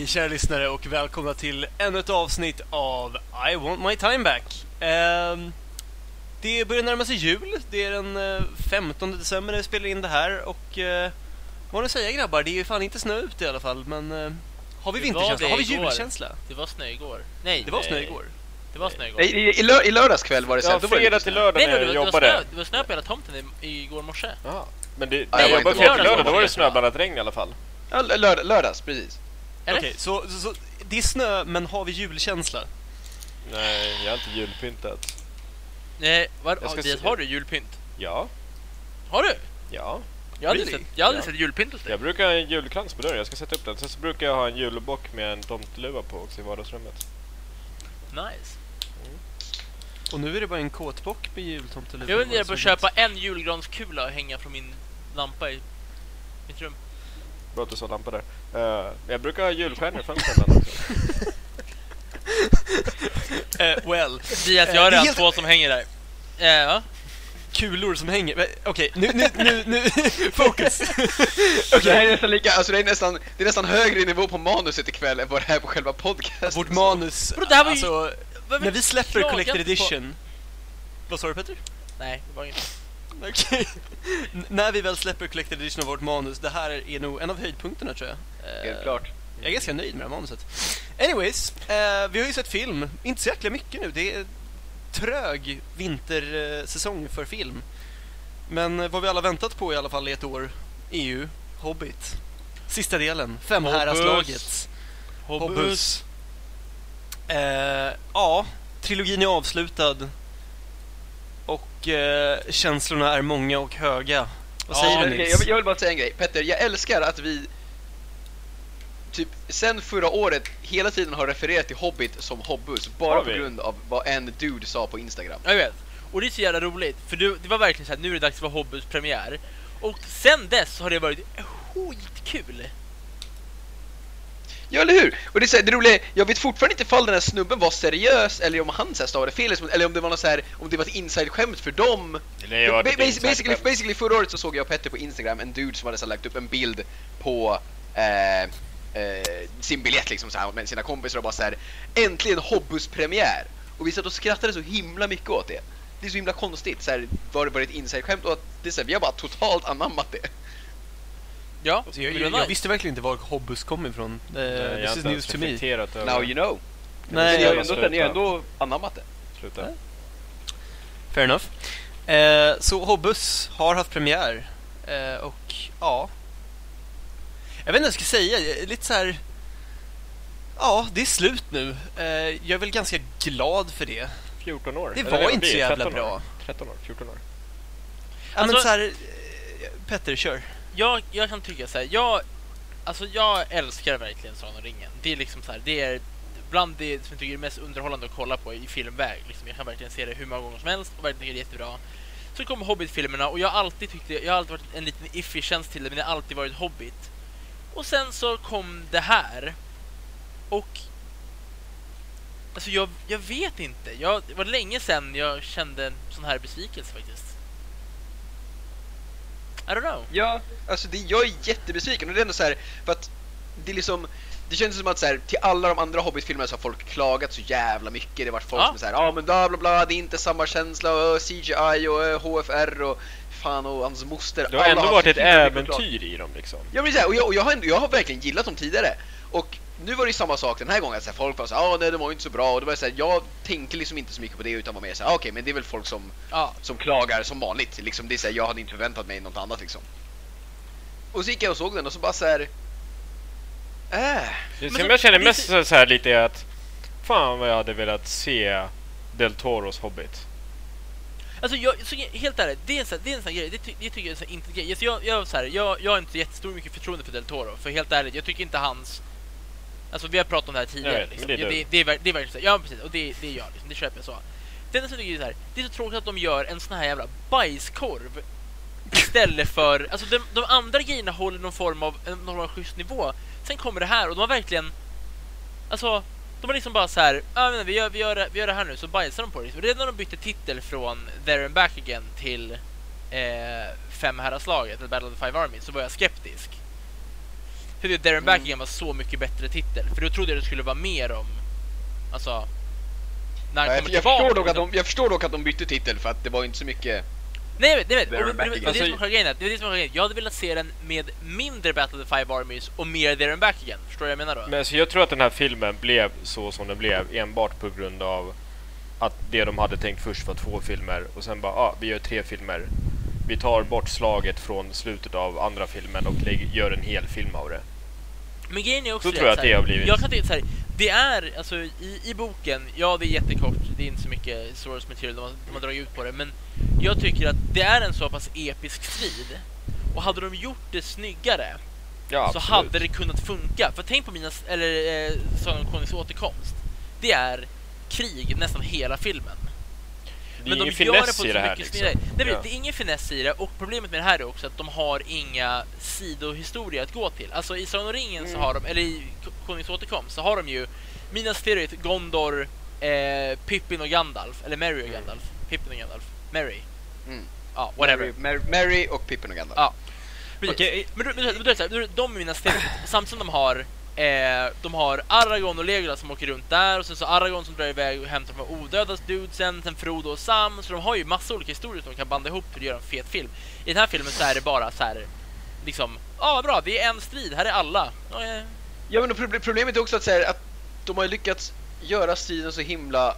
Hej kära lyssnare och välkomna till ännu ett avsnitt av I want my time back. Ehm, det börjar närma sig jul, det är den eh, 15 december när vi spelar in det här och eh, vad ni säger grabbar, det är ju fan inte snö ute i alla fall men eh, har vi Det vinterkänsla? det Har vi julkänsla? Det var snö igår. Nej, Det var snö igår. Det var snö igår. Nej, i, i, lör, I lördags kväll var det så Ja, fredag till lördag när jag det, var, det, var snö, jobbade. det var snö på hela tomten i, igår morse. Ja, men det, Nej, när jag jobbade fredag till lördag, då var det snöblandat regn i alla fall. Ja, lörd, lördags, precis. Okej, så, så, så det är snö men har vi julkänsla? Nej, jag har inte julpyntat. Nej, var, Jag ska har, du julpynt? Ja, Har du? ja. Jag har aldrig Really? sett, jag aldrig Ja. sett julpynt hos dig. Jag brukar ha en julkrans på dörren, jag ska sätta upp den. Sen så brukar jag ha en julbock med en tomteluva på också i vardagsrummet. Nice. Och nu är det bara en kåtbock med jultomteluva. Jag funderar på att köpa en julgranskula och hänga från min lampa i mitt rum. Bra att du sa lampa där. Eh, jag brukar ha julstjärnor i fönstren. Eh, well, Dias, Eh, jag har redan helt- två som hänger där. Eh, ja. kulor som hänger. Okej, nu, nu, nu, nu, fokus! Alltså, det här är nästan lika, alltså det är nästan, det är nästan högre nivå på manuset ikväll än vad det är på själva podcasten. Vårt manus, Bro, det här var ju- alltså, när vi släpper klagat Collected på- Edition. Vad sa du Petter? Nej, det var inget. Okej. När vi väl släpper Collected Edition av vårt manus, det här är nog en av höjdpunkterna tror jag. Eh, Helt klart. Jag är ganska nöjd med det här manuset. Anyways, eh, vi har ju sett film. Inte så jäkla mycket nu. Det är trög vintersäsong för film. Men vad vi alla väntat på i alla fall i ett år är ju Hobbit. Sista delen, Femhäradslaget. Hobbus. Eh, ja, trilogin är avslutad. Och eh, känslorna är många och höga. Vad Ja, säger du Okej, Nils? jag, vill- jag vill bara säga en grej. Petter, jag älskar att vi typ sen förra året hela tiden har refererat till Hobbit som Hobbus bara på grund av vad en dude sa på Instagram. Jag vet. Och det är så jävla roligt, för det, det var verkligen så här, nu är det dags för Hobbys premiär. Och sen dess har det varit skitkul. Ja, eller hur? Och det är så här, det roliga är, jag vet fortfarande inte ifall den här snubben var seriös eller om han så här stavade fel eller om det var något så här, om det var ett inside-skämt för dem. Nej, jag har Ba- basically, basically förra året så såg jag Petter på Instagram, en dude som hade så här, lagt upp en bild på eh, eh, sin biljett liksom så här, med sina kompisar och bara så här Äntligen Hobbus-premiär! Och vi satt och skrattade så himla mycket åt det. Det är så himla konstigt, så här, var det bara ett inside-skämt och att det är så här, vi har bara totalt anammat det. Ja, Så jag, men jag, jag nice. visste verkligen inte var Hobbus kom ifrån. Nej, jag this is news to me. över Now you know. Nej, Men ni har ändå, ni har ändå anammat det. Sluta. Fair enough. Eh, så Hobbus har haft premiär. Eh, och ja. Jag vet inte vad jag ska säga. Lite så här. Ja, det är slut nu. Eh, jag är väl ganska glad för det. 14 år. Det Eller var vad inte så jävla 13 bra. År. 13 år, 14 år. Ja, men Alltså- så här. eh, Petter, kör jag, jag kan tycka så här, jag, alltså jag älskar verkligen Sagan om ringen. Det är liksom så här, det är bland det som jag tycker är mest underhållande att kolla på i filmväg. Liksom, jag kan verkligen se det hur många gånger som helst och verkligen tycker det är jättebra. Så kommer Hobbit-filmerna och jag har alltid tyckt det, jag har alltid varit en liten iffy känsla till det, men det har alltid varit Hobbit. Och sen så kom det här. Och Alltså jag, jag vet inte. Jag, det var länge sedan jag kände en sån här besvikelse faktiskt. I don't know. Ja, alltså det, jag är jättebesviken och det är ändå så här, för att det är liksom det känns som att så här, till alla de andra Hobbit-filmerna så har folk klagat så jävla mycket. Det har varit folk Ja. som är såhär, ja ah, men bla bla bla, det är inte samma känsla och CGI och eh, HFR och fan och hans moster. Det har Alla ändå varit ett så äventyr i dem liksom. Ja men så här, och, jag, och jag, har, ändå- jag har verkligen gillat dem tidigare. Och nu var det ju samma sak den här gången, så här, folk var såhär, ja ah, nej de var ju inte så bra. Och det var så här, jag tänkte liksom inte så mycket på det utan var mer såhär, ah, okej men det är väl folk som Ja, som klagar som vanligt. Liksom, det är så här, jag hade inte förväntat mig något annat liksom. Och så gick jag och såg den och så bara så här. Äh. Det Men som jag känner det- mest så så här lite är att fan vad jag hade velat se Del Toros Hobbit. Alltså jag, så, helt ärligt, det är en sån, det är en sån grej, det, ty, det tycker jag är en sån inte grej. Alltså jag, jag, så här, jag, jag har inte jättestor mycket förtroende för Del Toro, för helt ärligt, jag tycker inte hans... Alltså vi har pratat om det här tidigare. Vet, liksom. det är ja, det, det, är, det är verkligen så här, ja precis, och det, det jag, liksom, det köper jag så. Det enda som tycker är så här, det är så tråkigt att de gör en sån här jävla bajskorv istället för, alltså de, de andra grejerna håller någon form av, någon form av schysst nivå. Sen kommer det här och de har verkligen, alltså de har liksom bara så här, ah, men vi, gör, vi, gör, vi gör det här nu, så bajsar de på det. Liksom. Redan när de bytte titel från There and Back Again till eh, Femhäradslaget, eller Battle of the Five Armies, så var jag skeptisk. För det Darren Backingham var så mycket bättre titel. För då trodde jag det skulle vara mer om... Alltså... När han Jag, kommer jag, tillbaka. förstår dock att de, jag förstår dock att de bytte titel för att det var inte så mycket... Nej, nej, nej. Det, är det, som är själva grejen, det är det som är grejen. Jag hade velat se den med mindre Battle of the Five Armies och mer Darren Backingham. Förstår du vad jag menar då? Men alltså, jag tror att den här filmen blev så som den blev enbart på grund av att det de hade tänkt först var två filmer och sen bara, ah, vi gör tre filmer. Vi tar bort slaget från slutet av andra filmen och lägger, gör en hel film av det. Men grejen är också Så tror jag att det har blivit. Jag kan tänka så här, det är, alltså i, i boken, ja det är jättekort, det är inte så mycket source material, de har, de har dragit ut på det, men jag tycker att det är en så pass episk strid. Och hade de gjort det snyggare Ja, så hade det kunnat funka. För tänk på mina, eller eh, Sagan om Konungens återkomst. Det är krig nästan hela filmen. Är ingen de gör det på så i det här mycket liksom. smidigare. Nej, men Ja. Det är ingen finess i det och problemet med det här är också att de har inga sidohistorier att gå till. Alltså i Sagan om ringen Mm. så har de, eller i Konungens återkomst så har de ju Minas Tirith, Gondor, eh, Pippin och Gandalf. Eller Merry och Mm. Gandalf. Pippin och Gandalf. Merry. Mm. Ja, whatever. Mary, Mary, Mary och Pippin och Gandalf. Ja. Precis. Okej. Men, men, men, är är det de i Minas Tirith, samtidigt som de har Eh, de har Aragorn och Legolas som åker runt där och sen så Aragorn som drar iväg och hämtar de här odöda dudesen, sen Frodo och Sam. Så de har ju massa olika historier som de kan banda ihop till att göra en fet film. I den här filmen så är det bara så här liksom, ja ah, bra, det är en strid, här är alla. Ja, eh, Ja men problemet är också att, så här, att de har ju lyckats göra striden så himla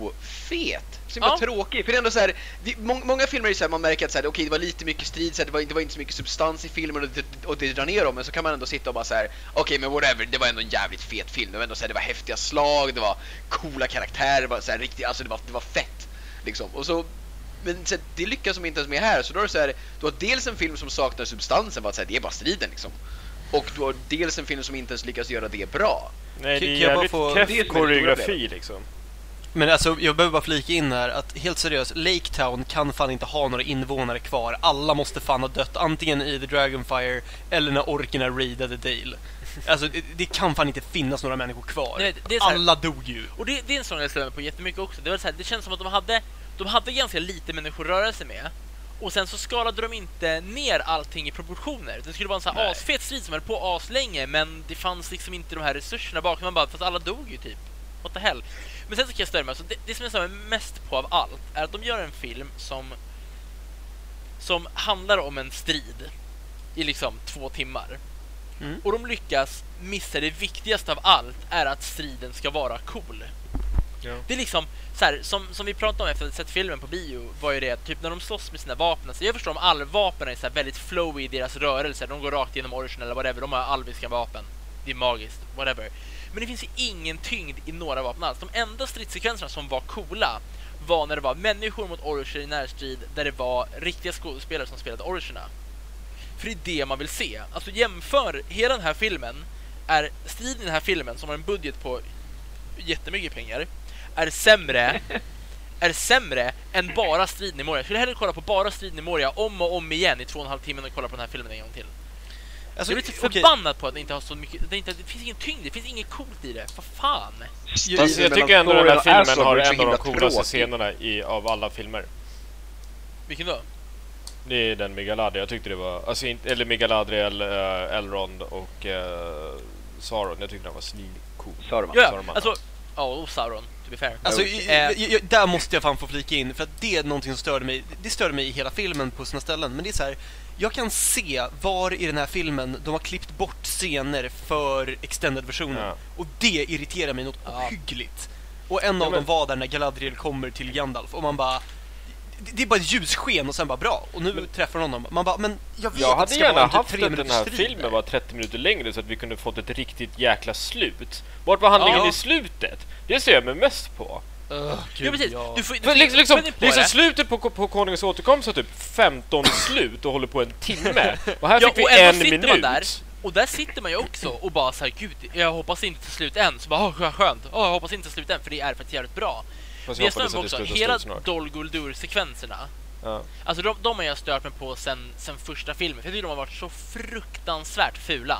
ofet. Så himla Ja. tråkig. För det är ändå så här, det, må, många filmer är så här, man märker att så här, okej det var lite mycket strid, så här, det, var, det var inte så mycket substans i filmen och det, och det drar ner dem. Men så kan man ändå sitta och bara så här, okej men whatever, det var ändå en jävligt fet film. Det var ändå så här, det var häftiga slag, det var coola karaktärer, det var så här, riktigt, alltså det var, det var fett. Liksom. Och så men så, här, det lyckas de inte ens med här, så då är det så här, du har dels en film som saknar substansen, för att säga det är bara striden liksom. Och du har dels en film som inte ens lyckas göra det bra. Nej, det är jävligt få- keff koreografi liksom. Men alltså, jag behöver bara flika in här att helt seriöst, Lake Town kan fan inte ha några invånare kvar. Alla måste fan ha dött, antingen i The Dragonfire eller när orkerna raidade Dale. Alltså, det, det kan fan inte finnas några människor kvar. Nej, det är så här- Alla dog ju. Och det, det är en sån jag stämmer på jättemycket också. Det, var så här, det känns som att de hade, de hade ganska lite människor att röra sig med. Och sen så skalade de inte ner allting i proportioner. Det skulle vara en sån här asfet strid som höll på aslänge men det fanns liksom inte de här resurserna bakom. Man bara, fast alla dog ju typ. What the hell. Men sen så kan jag störa mig, alltså, det, det som jag stör mig mest på av allt är att de gör en film som som handlar om en strid i liksom två timmar. Mm. Och de lyckas missa det viktigaste av allt är att striden ska vara cool. Ja. Det är liksom så här, som, som vi pratade om efter att sett filmen på bio var ju det att typ när de slåss med sina vapen, så jag förstår om allvapen är så här väldigt flowy i deras rörelser, de går rakt igenom origin eller whatever, de har alviska vapen. Det är magiskt, whatever. Men det finns ju ingen tyngd i några vapen alls. De enda stridssekvenserna som var coola var när det var människor mot orcher i närstrid där det var riktiga skådespelare som spelade orcherna. För det är det man vill se. Alltså jämför hela den här filmen är striden i den här filmen som har en budget på jättemycket pengar är sämre är sämre än bara striden i Moria. Jag skulle hellre kolla på bara striden i Moria om och om igen i två och en halv timme och kolla på den här filmen en gång till. Alltså, jag blir så okej, förbannad på att det inte har så mycket, det, inte, det finns ingen tyngd, det finns inget coolt i det. Vad fan? Alltså, jag Striden tycker ändå den här filmen har en av de coolaste tråkig. scenerna i, av alla filmer. Vilken då? Det är den med Galadriel. Jag tyckte det var... Alltså inte, eller med Galadriel, uh, Elrond och uh, Sauron. Jag tyckte den var svincool. Saruman. Ja, Saruman, alltså, ja, och Sauron. Alltså, i- i- där måste jag fan få flika in, för att det är någonting som störde mig. Det störde mig i hela filmen på sina ställen, men det är så här. Jag kan se var i den här filmen de har klippt bort scener för extended-versionen. Ja. Och det irriterar mig något Ja. ohyggligt. Och en Ja, av men- dem var där när Galadriel kommer till Gandalf och man bara... Det, är bara ljussken och sen bara bra, och nu träffar hon honom. Man bara, men jag vet Jag att det hade ska gärna typ haft att den här filmen var 30 minuter längre så att vi kunde fått ett riktigt jäkla slut. Vart var handlingen Ja. i slutet? Det ser jag mig mest på. Jo gud, precis, ja. du får, du får liksom, liksom, på liksom slutet på, på Konungens återkomst har typ 15 slut och håller på en timme. Och här Ja, fick vi en sitter man minut. där. Och där sitter man ju också och bara såhär, gud, jag hoppas inte till slut än. Så bara, vad skönt. Åh, jag hoppas inte till slut än, för det är faktiskt jävligt bra. Fast Det jag det också, hela slut snart. Dol Guldur-sekvenserna. Ja. Alltså de, de har jag stört mig på sen, sen första filmen, för jag tycker de har varit så fruktansvärt fula.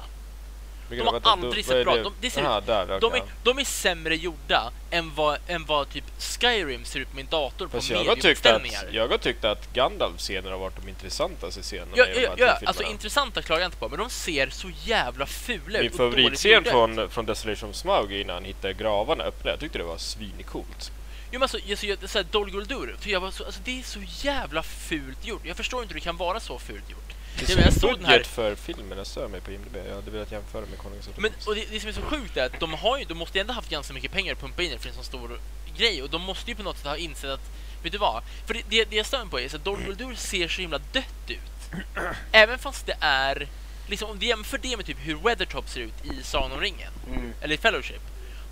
De har? Vänta, aldrig sett bra. De- det ser Aha, där, okej. De är, de är sämre gjorda än vad, än vad typ Skyrim ser ut på min dator på Fast jag har, tyckt att, mediumställningar. jag har tyckt att Gandalf-scener har varit de intressantaste scenerna Ja, i ja, ja, alltså intressanta klagar jag inte på, men de ser så jävla fula Min ut dåligt favoritscen ut. från, från Desolation of Smaug när han hittar gravarna öppna. Jag tyckte det var svincoolt. Jo men alltså, jag, så, jag, så här, Dol Guldur, för jag var så, alltså, det är så jävla fult gjort. Jag förstår inte hur det kan vara så fult gjort. Det är jag såg en den här, för filmen, jag stör mig på IMDB. Jag hade velat jämföra med Konungens men, och det, det som är så sjukt är att de har ju, de måste ju ändå haft ganska mycket pengar att pumpa in för en sån stor grej och de måste ju på något sätt ha insett att, vet du vad? För det, det, det jag stör mig på är att Dol Guldur ser så himla dött ut. Även fast det är, liksom om du jämför det med typ hur Weathertop ser ut i Sagan om ringen, Mm. eller i Fellowship.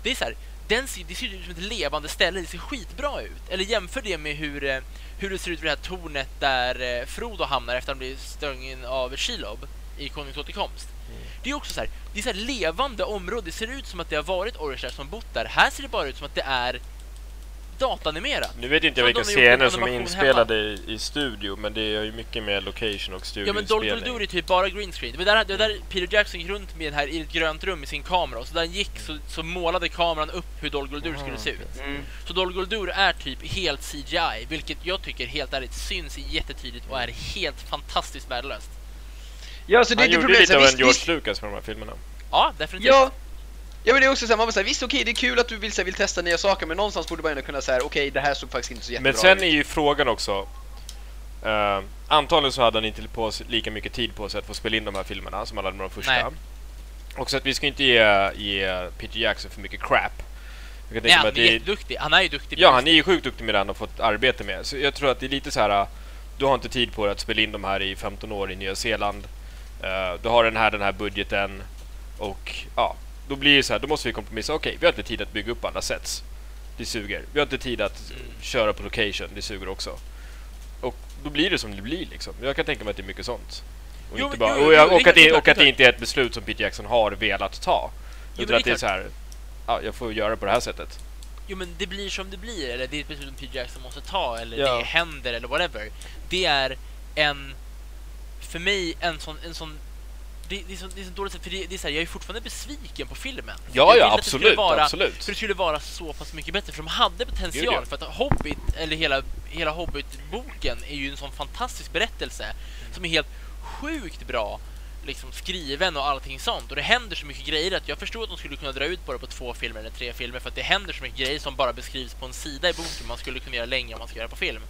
Det är så här, den ser, det ser ut som ett levande ställe, det ser skitbra ut. Eller jämför det med hur, eh, hur det ser ut vid det här tornet där eh, Frodo hamnar efter att han blir stungen av Shelob i Konungens återkomst. Det är också så här, det är så här levande område, det ser ut som att det har varit Orcher som bott där. Här ser det bara ut som att det är datanimerat. Nu vet inte jag vilka scener en som är inspelade i, i studio, men det är ju mycket mer location och Ja men Dol studioinspelning. Guldur är typ bara green screen. Det var där, det var där Peter Jackson gick runt med den här i ett grönt rum med sin kamera och så där han gick så, så målade kameran upp hur Dol Guldur skulle se ut. Mm. Så Dol Guldur är typ helt CGI, vilket jag tycker helt ärligt syns jättetydligt och är helt fantastiskt värdelöst. Ja, så det är Han inte gjorde problemet. lite av en George Lucas med de här filmerna. Ja, definitivt. ja. Ja men det är också såhär, man såhär, visst okej det är kul att du vill, så här, vill testa nya saker men någonstans borde man ändå kunna säga okej det här såg faktiskt inte så jättebra Men sen ut. är ju frågan också... Uh, antagligen så hade han inte på sig, lika mycket tid på sig att få spela in de här filmerna som han hade med de första. Nej. Och så att vi ska inte ge, ge Peter Jackson för mycket crap. Jag kan Nej, tänka han är att det är, jätteduktig. Han är ju duktig. Ja, han är ju sjukt duktig med det han har fått arbete med. Så jag tror att det är lite så här. Du har inte tid på dig att spela in de här i 15 år i Nya Zeeland. Uh, du har den här, den här budgeten. Och ja, då blir det så här. Då måste vi kompromissa. Okej, vi har inte tid att bygga upp andra sets. Det suger. Vi har inte tid att köra på location. Det suger också. Och då blir det som det blir liksom. Jag kan tänka mig att det är mycket sånt. Och, Jo, inte bara, jo, och, jag, och, att det, och att det inte är ett beslut som Peter Jackson har velat ta. Jo, Utan att det är så här. Ja, jag får göra på det här sättet. Jo men det blir som det blir, eller det är ett beslut som Peter Jackson måste ta, eller Ja. det händer, eller whatever. Det är en, för mig, en sån, en sån det, det, är så, det är så dåligt, för det, det är så här, jag är fortfarande besviken på filmen. Ja, ja, att det skulle absolut, vara, absolut. För det skulle vara så pass mycket bättre, för de hade potential. Gud. För att Hobbit, eller hela, hela Hobbit-boken, är ju en sån fantastisk berättelse som är helt sjukt bra liksom skriven och allting sånt. Och det händer så mycket grejer att jag förstår att de skulle kunna dra ut på det på två filmer eller tre filmer för att det händer så mycket grejer som bara beskrivs på en sida i boken man skulle kunna göra länge om man ska göra på film.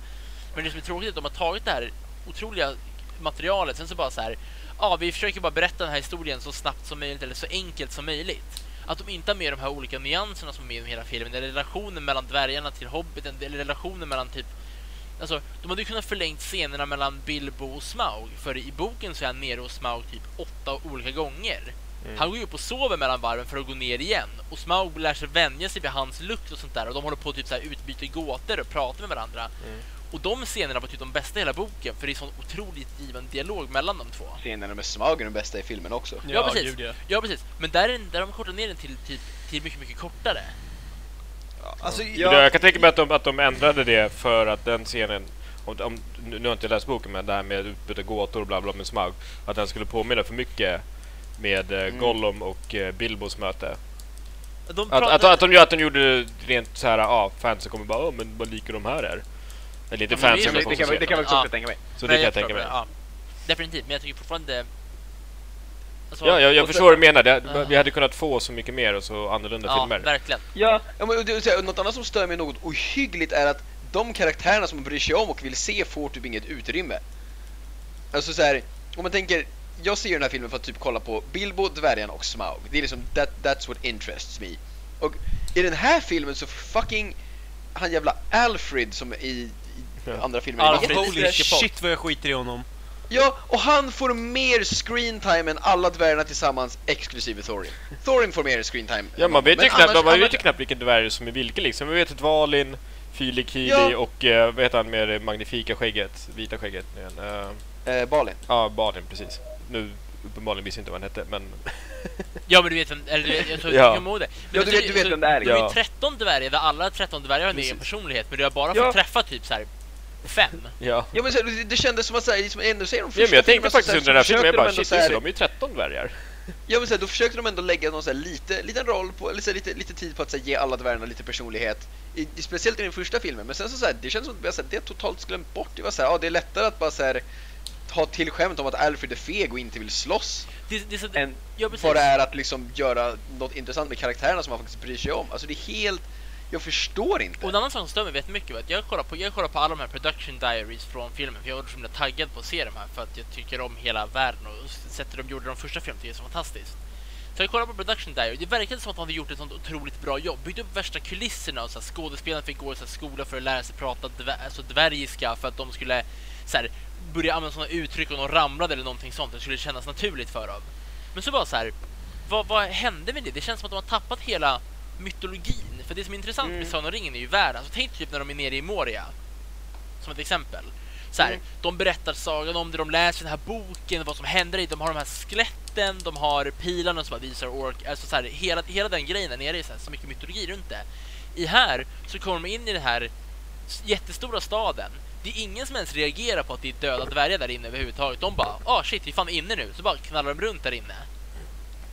Men det som är tråkigt är att de har tagit det här otroliga materialet, sen så bara så här ja, vi försöker bara berätta den här historien så snabbt som möjligt eller så enkelt som möjligt. Att de inte har med de här olika nyanserna som är med i hela filmen, eller relationen mellan dvärgarna till hobbiten, eller relationen mellan typ Alltså, de hade ju kunnat förlängt scenerna mellan Bilbo och Smaug, för i boken så är han nere hos Smaug typ åtta olika gånger. Han går ju upp och sover mellan varven för att gå ner igen. Och Smaug lär sig vänja sig vid hans lukt och sånt där. Och de håller på att typ så här utbyta gåtor och prata med varandra. Och de scenerna var typ de bästa i hela boken, för det är sån otroligt given dialog mellan de två. Scenerna med Smaug är de bästa i filmen också. Ja, precis. gud, ja. Ja, precis. Men där, är, den- där har de kortat ner den till, till, till mycket, mycket kortare. Alltså, Ja. Jag kan tänka mig att de, att de ändrade det för att den scenen om, om, nu nu har jag inte läst boken men det här med utbyta gåtor och bla bla med Smaug Att den skulle påminna för mycket med eh, Mm. Gollum och eh, Bilbos möte De Att, att, att, de, att de gjorde rent så här, ja fansen kommer bara "Åh, men vad lika de här är Ja, det är fansen ju- men det, kan, det ser kan det. jag också Ja. ja. tänka mig. Så Nej, det kan jag jag tänka mig det, Ja. Definitivt, men jag tycker fortfarande... Alltså, Ja, jag, jag förstår vad du menar. Det, Ja. Vi hade kunnat få så mycket mer och så annorlunda Ja, filmer. verkligen. Ja, ja det, och något annat som stör mig något ohyggligt är att de karaktärerna som man bryr sig om och vill se får typ inget utrymme. Alltså så här, om man tänker, jag ser den här filmen för att typ kolla på Bilbo, dvärgen och Smaug. Det är liksom, that, that's what interests me. Och i den här filmen så fucking, han jävla Alfred som i Ja. andra filmer. Alfred. Holy shit vad jag skiter i honom. Ja, och han får mer screen time än alla dvärgarna tillsammans exklusive Thorin. Thorin får mer screen time. Ja, man vet ju knappt, annars- man vet annars- ju knappt vilken dvärg som är vilken liksom. Man vet att Valin, Fylikili Ja. och eh, vad heter han med det magnifika skägget? Vita skägget igen. Eh, Eh, Balin. Ja, Balin precis. Nu uppenbarligen visste inte vad han hette, men... Ja, men du vet vem... Eller du vet, jag tror Ja. ihåg det. Men Ja, du vet- du vet vem det är, Det är ju ja. 13 dvärgar, där alla 13 dvärgar har en egen personlighet, men du har bara Ja. fått träffa typ så här fem. Ja. Ja men så, det, det kändes som att såhär, liksom, ändå säger de Ja, men jag tänkte så faktiskt under den här så filmen, jag bara shit, så här- det, de är ju 13 dvärgar. Ja men så här, då försökte de ändå lägga någon så här, lite, liten roll på, eller så här, lite, lite tid på att så här, ge alla dvärgarna lite personlighet. I, i, speciellt i den första filmen, men sen så, så här, det känns som att det, så här, det är totalt glömt bort. Det var så här, ja, det är lättare att bara så här, ta till skämt om att Alfred är feg och inte vill slåss Det, det, så, än ja, vad det är att liksom göra något intressant med karaktärerna som man faktiskt bryr sig om. Alltså det är helt, jag förstår inte. Och en annan sak som stör mig väldigt mycket var att jag kollar på, jag kollar på alla de här production diaries från filmen för jag var så himla taggad på att se de här för att jag tycker om hela världen och sättet de gjorde de första filmerna det är så fantastiskt. Så jag kollar på production diary, det verkade som att de hade gjort ett sånt otroligt bra jobb. Byggt upp värsta kulisserna och så här, skådespelarna fick gå i så skola för att lära sig prata dvär, alltså, dvärgiska för att de skulle så här, börja använda sådana uttryck om de ramlade eller någonting sånt. Det skulle kännas naturligt för dem. Men så bara så här, vad, vad hände med det? Det känns som att de har tappat hela mytologin. För det som är intressant Mm. med Sagan om ringen är ju världen. Alltså, tänk typ när de är nere i Moria. Som ett exempel. Så här, Mm. De berättar sagan om det, de läser den här boken, vad som händer i. De har de här skeletten, de har pilarna som bara visar ork. Alltså så här, hela, hela den grejen där nere är så, här, så mycket mytologi runt det. I här så kommer de in i den här jättestora staden. Det är ingen som ens reagerar på att det är döda dvärgar där inne överhuvudtaget. De bara, ah shit, vi är fan inne nu. Så bara knallar de runt där inne.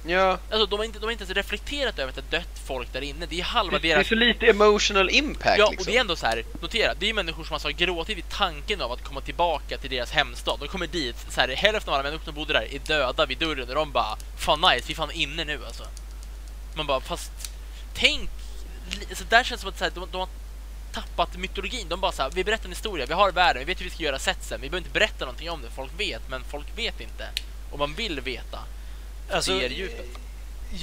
Ja, Alltså de har inte, de har inte ens reflekterat över att det är dött folk där inne. Det är halva det, det är deras... så lite emotional impact Ja, och liksom. det är ändå så här, notera, det är människor som alltså har gråtit vid tanken av att komma tillbaka till deras hemstad. De kommer dit, så här, hälften av alla människor som bodde där är döda vid dörren och de bara Fan nice, vi är fan inne nu alltså. Man bara, fast tänk, så där känns det som att så här, de, de har tappat mytologin. De bara så här, vi berättar en historia, vi har världen, vi vet hur vi ska göra setsen. Vi behöver inte berätta någonting om det, folk vet, men folk vet inte. Och man vill veta. Alltså, djupet.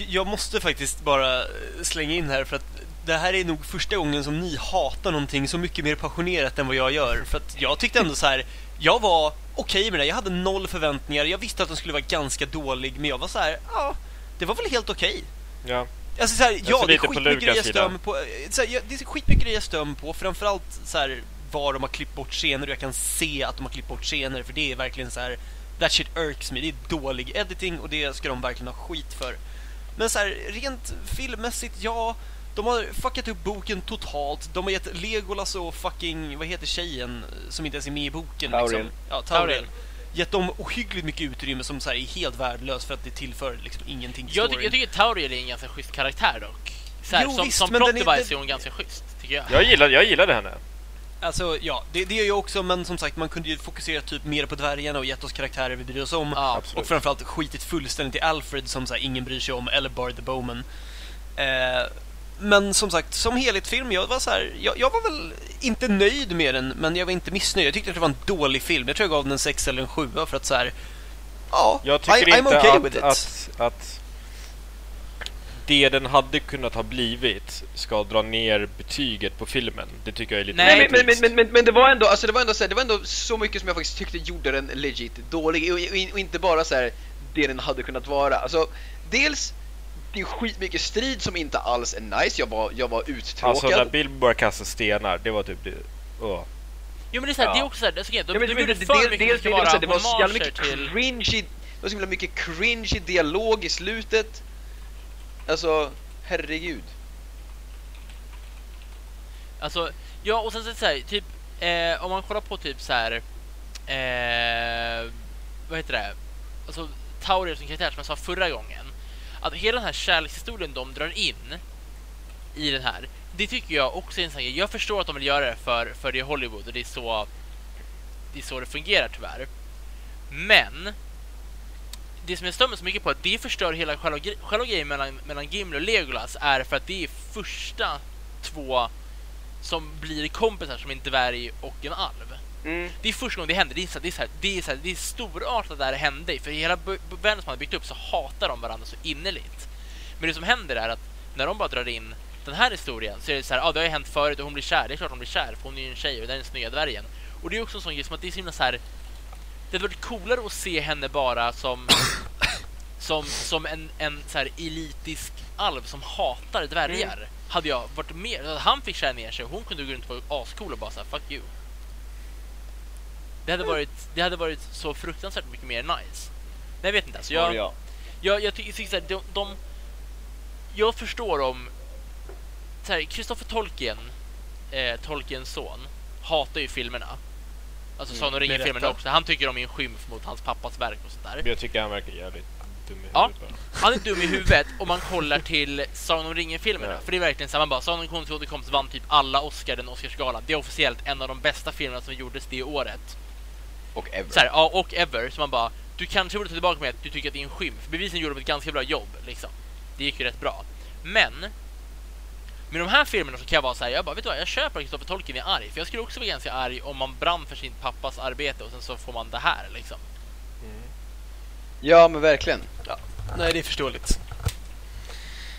jag måste faktiskt bara slänga in här för att det här är nog första gången som ni hatar någonting så mycket mer passionerat än vad jag gör. För att jag tyckte ändå så här, jag var okej med det. Jag hade noll förväntningar. Jag visste att den skulle vara ganska dålig, men jag var så här, ja, det var väl helt okej. Ja. Alltså så här, ja, det är skitmycket grejer jag mig på. eh, här, ja, det är skitmycket grejer jag stör mig på. Framförallt så här, var de har klippt bort scener och jag kan se att de har klippt bort scener för det är verkligen så här. That shit irks me. Det är dålig editing och det ska de verkligen ha skit för. Men så här, rent filmmässigt, ja. De har fuckat upp boken totalt. De har gett Legolas och fucking, vad heter tjejen som inte ens är med i boken? Tauriel. Liksom. Ja, Tauriel. Gett dem ohyggligt mycket utrymme som så här, är helt värdelöst för att det tillför liksom ingenting till Jag, ty storyn. jag tycker Tauriel är en ganska schysst karaktär dock. Så här, Jo, som visst, som men plot den är- den- är hon ganska schysst, tycker jag. Jag, gillade, jag gillade henne. Alltså ja, det, det gör jag också men som sagt man kunde ju fokusera typ mer på dvärgarna och gett oss karaktärer vi bryr oss om. Ja, och framförallt skitit fullständigt i Alfred som så här, ingen bryr sig om, eller Bard the Bowman. Eh, men som sagt, som helhetsfilm, jag var så här, jag, jag var väl inte nöjd med den, men jag var inte missnöjd. Jag tyckte att det var en dålig film. Jag tror jag gav den en 6 eller en 7 för att så här, ja, Jag tycker I, I'm inte okay with att, it. att, att det den hade kunnat ha blivit ska dra ner betyget på filmen. Det tycker jag är lite Nej, men, men, men, men, men det var ändå, alltså det var ändå, så här, det var ändå så mycket som jag faktiskt tyckte gjorde den legit dålig och, och, och inte bara så här det den hade kunnat vara. Alltså, dels det är skitmycket strid som inte alls är nice. Jag var, jag var uttråkad. Alltså när Bilbo började kasta stenar, det var typ det. Åh. Jo men det är, så här, Ja. det är också såhär, de, Ja, men, de gjorde det- för dels- mycket det ska vara det var så jävla mycket till... cringy, det var så mycket cringy dialog i slutet. Alltså, herregud. Alltså, ja och sen så så här, typ, eh, om man kollar på typ så här, eh, vad heter det? Alltså, Taurier som karaktär som jag sa förra gången. Att hela den här kärlekshistorien de drar in i den här, det tycker jag också är en sån. Jag förstår att de vill göra det för, för det är Hollywood och det är så det är så det fungerar tyvärr. Men det som jag stör mig så mycket på att det förstör hela själva, själva grejen mellan, mellan Gimli och Legolas är för att det är första två som blir kompisar som en dvärg och en alv. Mm. Det är första gången det händer. Det är, så, det är, så här, det är, så här, det är storartat att det här hände. För i hela världen som man har byggt upp så hatar de varandra så innerligt. Men det som händer är att när de bara drar in den här historien så är det så här, ja ah, det har ju hänt förut och hon blir kär. Det är klart hon blir kär för hon är ju en tjej och den är den snygga dvärgen. Och det är också en sån grej som att det är så himla så här. Det hade varit coolare att se henne bara som som, som en, en så här elitisk alv som hatar dvärgar. Hade jag varit mer, han fick känna ner sig och hon kunde gå runt och vara ascool och bara säga fuck you. Det hade varit, det hade varit så fruktansvärt mycket mer nice. Nej, jag vet inte. Alltså, jag, Ja. jag, jag tycker tycker så här, de, de... Jag förstår om... Christopher Tolkien, eh, Tolkiens son, hatar ju filmerna. Alltså Mm, Sagan om med ringen-filmerna rätta. också. Han tycker de är en skymf mot hans pappas verk och sånt där. Men Jag tycker han verkar jävligt Dum i Ja. huvudet bara. Han är dum i huvudet om man kollar till Sagan om ringen-filmerna. Ja. För det är verkligen så här, man bara, Sagan om Konungens återkomst vann typ alla Oscar, den Oscarsgalan. Det är officiellt en av de bästa filmerna som gjordes det året. Och ever. Så här, ja, och ever. Så man bara, du kanske borde ta tillbaka med att du tycker att det är en skymf. Bevisligen gjorde de ett ganska bra jobb, liksom. Det gick ju rätt bra. Men, med de här filmerna så kan jag vara så här, jag bara, vet du vad, jag köper att Kristoffer Tolkien är arg. För jag skulle också vara ganska arg om man brann för sin pappas arbete och sen så får man det här, liksom. Ja, men verkligen. Nej, det är förståeligt.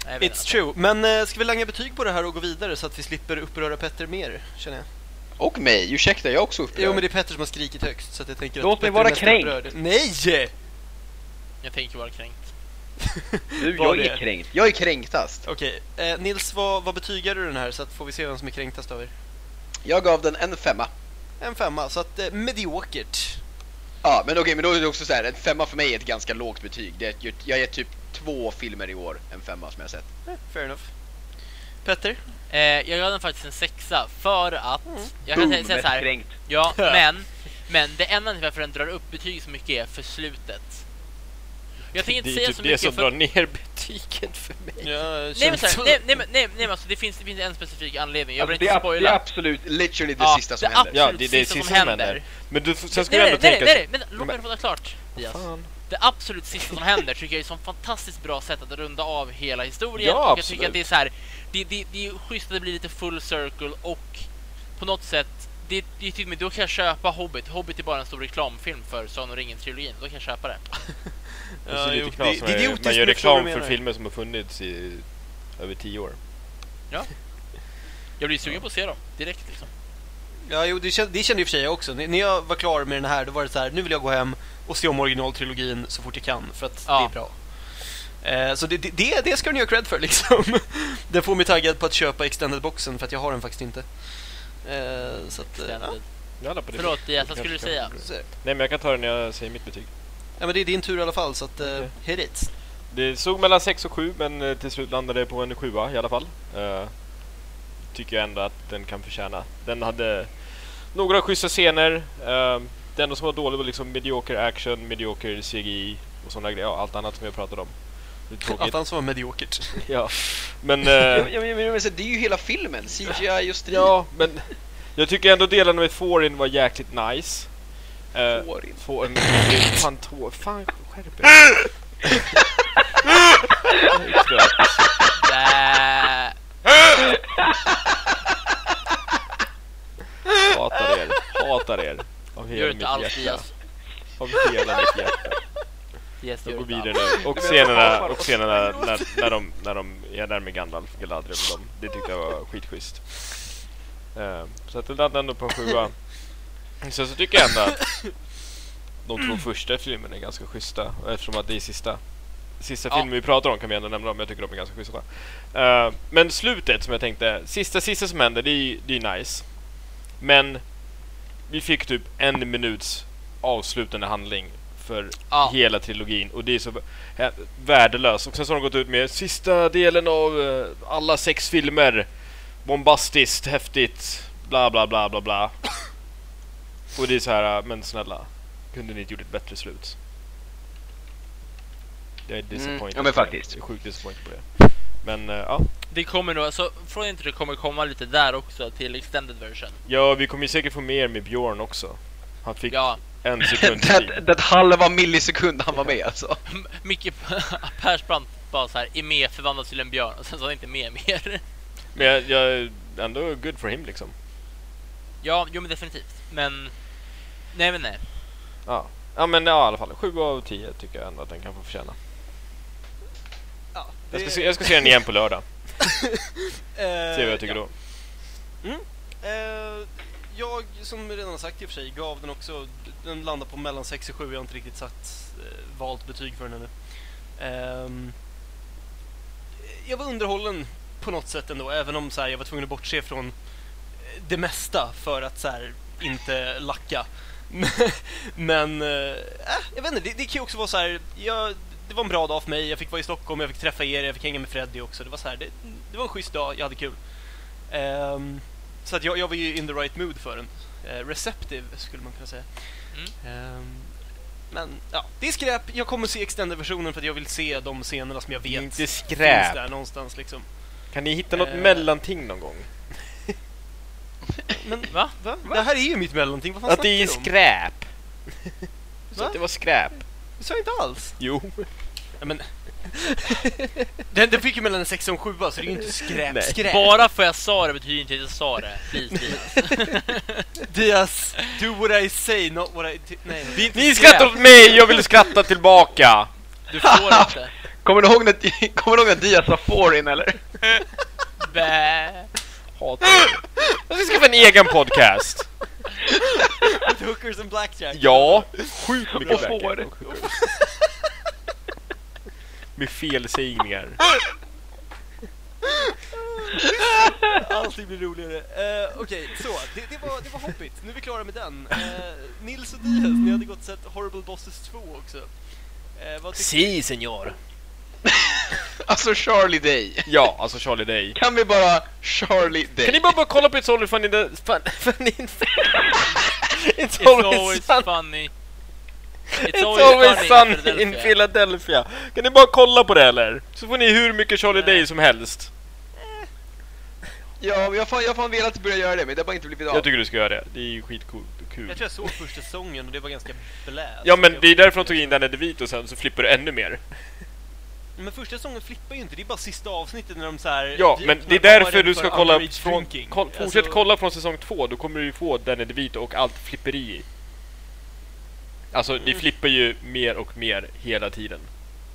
It's inte. true. Men eh, ska vi langa betyg på det här och gå vidare så att vi slipper uppröra Petter mer, känner jag? Och mig, ursäkta, jag är också upprörd. Jo, men det är Petter som har skrikit högst, så att jag tänker Låt att mig Petter är vara kränkt. Nej! Jag tänker vara kränkt. Du, jag är kränkt. Jag är kränktast. Okej, eh, Nils, vad, vad betygar du den här så att får vi se vem som är kränktast av er? Jag gav den en femma. En femma, så att eh, mediokert. Ja, men okej, men då är det också så här, en femma för mig är ett ganska lågt betyg. Det är, jag ger typ två filmer i år, en femma som jag har sett. Eh, fair enough. Petter? Eh, jag gav den faktiskt en sexa för att... Mm. Jag kan Boom, säga, säga så mest här. kränkt. Ja, men, men det enda anledningen till varför den drar upp betyg så mycket är för slutet. Jag tänker inte Det är säga typ så det mycket som för... drar ner betyget för mig. Ja, Nej men, så här, nej, nej, nej, nej, alltså, det, finns, det finns en specifik anledning. Jag Alltså, vill det, inte ab- det är spoila. absolut... Literally det Ja, sista som det händer. Ja, det är det sista sista som som händer. Men du, sen Nej, ska du nej, ändå nej, tänka... nej, nej, vänta, låt mig få det klart. Fan. Det absolut sista som händer tycker jag är ett fantastiskt bra sätt att runda av hela historien. Ja, och jag tycker att det är så här, det, det, det är schysst att det blir lite full circle och på något sätt det, det är och med, då kan jag köpa Hobbit. Hobbit är bara en stor reklamfilm för Sagan om ringen-trilogin. Då kan jag köpa det. Det är Ja, lite jo, knas det- man gör reklam för filmer som har funnits i över tio år. Jag blir sugen på att se dem direkt liksom. Ja, jo, det kände, det kände i och för sig jag också. När jag var klar med den här, då var det så här, nu vill jag gå hem och se om originaltrilogin så fort jag kan, för att Ja. det är bra. Eh, så det, det- det, ska den ju ha cred för liksom. Den får mig taggad på att köpa extended-boxen, för att jag har den faktiskt inte. Eh, så att, eh, ja. Ja. Förlåt, vad skulle du säga? Nej, men jag kan ta det när jag säger mitt betyg. Ja, men det är din tur i alla fall, så att, eh, Okej. hit it. Det såg mellan 6 och 7 men eh, till slut landade det på en 7 i alla fall. Eh, tycker jag ändå att den kan förtjäna. Den hade några schyssta scener. Uh, det enda som var dåligt var liksom medioker action, medioker CGI och sådana grejer. Ja, allt annat som jag pratade om. Allt annat som var mediokert. ja. Men, eh, Ja, men- men- men- Det är ju hela filmen, CGI och strid. ja, men jag tycker ändå delarna med Thorin var jäkligt nice. Uh, Thorin. Thorin. Fan, Thor. Fan, skärp er. Äh, Hatar er. Hatar er. Av gör hela inte mitt hjärta. Elias. Av hela mitt hjärta. Yes, Jag gör går inte vidare nu. Och scenerna, och scenerna när, när, de, när de är där med Gandalf, Galadriel och dem. Det tyckte jag var skitschysst. Uh, så att det landade ändå på en sjua. Sen så tycker jag ändå att de två första filmerna är ganska schyssta. Eftersom att det är sista Sista Ja. filmen vi pratar om kan vi ändå nämna dem, jag tycker de är ganska schyssta. Eh, men slutet som jag tänkte, sista sista som händer, det är, det är nice. Men vi fick typ en minuts avslutande handling för Ja. hela trilogin och det är så värdelöst. Och sen så har de gått ut med sista delen av eh, alla sex filmer. Bombastiskt, häftigt, bla bla bla bla bla. Och det är så här, eh, men snälla, kunde ni inte gjort ett bättre slut? Jag är disappointed. Mm, ja, men faktiskt. Jag är sjukt disappointed på det. Men eh, ja, Det kommer nog, alltså, från inte det kommer komma lite där också till extended version. ja, vi kommer ju säkert få mer med Björn också. Han fick Ja, en sekund Det, det halva millisekund han var med alltså. Micke Persbrandt bara så här, är med, förvandlas till en björn och sen så är han inte med mer. Men jag, jag är ändå good for him liksom. Ja, jo men definitivt. Men, nej men nej. Ja, ja men ja, i alla fall 7 av 10 tycker jag ändå att den kan få förtjäna. Ja, Jag ska, se, jag ska se den igen på lördag. Eh, Se vad jag tycker ja. då. Eh, jag, som redan sagt i och för sig, gav den också... Den landar på mellan 6 och 7. Jag har inte riktigt satt eh, valt betyg för den ännu. Ehm, jag var underhållen på något sätt ändå, även om så här, jag var tvungen att bortse från eh, det mesta för att så här, inte lacka. Men, eh, äh, jag vet inte, det, det kan ju också vara så här, jag, det var en bra dag för mig, jag fick vara i Stockholm, jag fick träffa er, jag fick hänga med Freddy också. Det var så här, det, det var en schysst dag, jag hade kul. Ehm, så att jag, jag var ju in the right mood för den. Eh, receptive skulle man kunna säga. Mm. Ehm, Men ja, det är skräp. Jag kommer se extended-versionen för att jag vill se de scenerna som jag vet inte finns skräp. där någonstans liksom. Kan ni hitta något Eh. mellanting någon gång? Men Va? va? Det här är ju mitt mellanting, vad fan Att det är du om? skräp! Så att det var skräp. Det sa inte alls. Jo. Ja, men... den, den fick ju mellan en 6 och en 7 så det är ju inte skräp, Nej. skräp. Bara för jag sa det betyder inte att jag sa det. Please. Diaz, do what I say, not what I... Nej, nej. Ni skrattar åt mig, jag vill skratta tillbaka! Du får inte. Kommer du ihåg när, kommer du ihåg när Diaz var foreign eller? Bä. Hatar. Jag ska skaffa en egen podcast! With hookers and blackjack. Ja, sjukt mycket Och bättre. får. Med felsägningar. Allting blir roligare. Uh, Okej, så. Det, det, var, det var Hobbit. Nu är vi klara med den. Eh, Nils och Diaz, ni hade gått och sett Horrible Bosses 2 också. Uh, vad tyckte Si, senor. Alltså Charlie Day. Ja, alltså Charlie Day. Kan vi bara Charlie Day? Kan ni bara, bara kolla på It's Always Fun in the... Fun, fun in... It's It's always, always fun. funny. It's always sunny in Philadelphia. Kan ni bara kolla på det eller? Så får ni hur mycket Charlie Day som helst. Ja, jag har fan, jag fan velat börja göra det, men det har bara inte blivit av. Jag tycker du ska göra det. Det är ju skitkul. Kul. Jag tror jag såg första säsongen och det var ganska blä. Ja men det är därför de tog in Danny DeVito sen, så flippar du ännu mer. Men första säsongen flippar ju inte, det är bara sista avsnittet när de så här. Ja, men det är därför du ska kolla från... Koll, fortsätt Alltså, kolla från säsong två, då kommer du ju få Danny DeVito och allt flipperi. Alltså, Mm. ni flippar ju mer och mer hela tiden.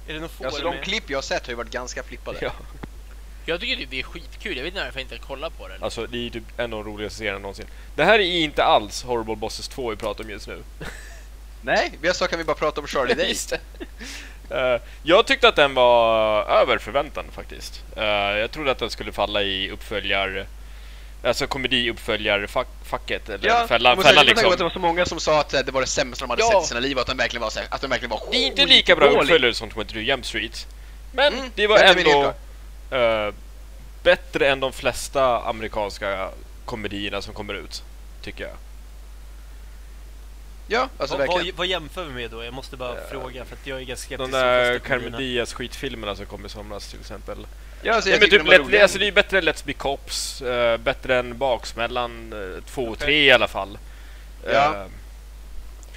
Är det någon Alltså de med? klipp jag har sett har ju varit ganska flippade. Ja. Jag tycker det- är skitkul. Jag vet inte varför jag inte kollar på det. Alltså, det är ju typ en av de roligaste serierna någonsin. Det här är inte alls Horrible Bosses 2 vi pratar om just nu. Nej, vi sa kan vi bara prata om Charlie Day. Eh, jag tyckte att den var över förväntan faktiskt. Eh, jag trodde att den skulle falla i uppföljar... Alltså komedi-uppföljar-facket, eller Ja, fällan, måste fällan liksom. att det var så många som sa att eh, det var det sämsta de hade Ja. sett i sina liv och att den verkligen var så här, att den verkligen var Det är inte lika bra uppföljare som 23 Jump Street. Men Mm, det var ändå eh, bättre än de flesta amerikanska komedierna som kommer ut, tycker jag. Ja, alltså vad, verkligen. vad, vad jämför vi med då? Jag måste bara Eh, fråga för att jag är ganska skeptisk De där Carmen. Diaz skitfilmerna som kom i somras till exempel. Ja, alltså, jag men typ de roliga. alltså det är bättre än Let's Be Cops, eh, bättre än Baksmällan 2 och 3 i alla fall. Ja. Eh,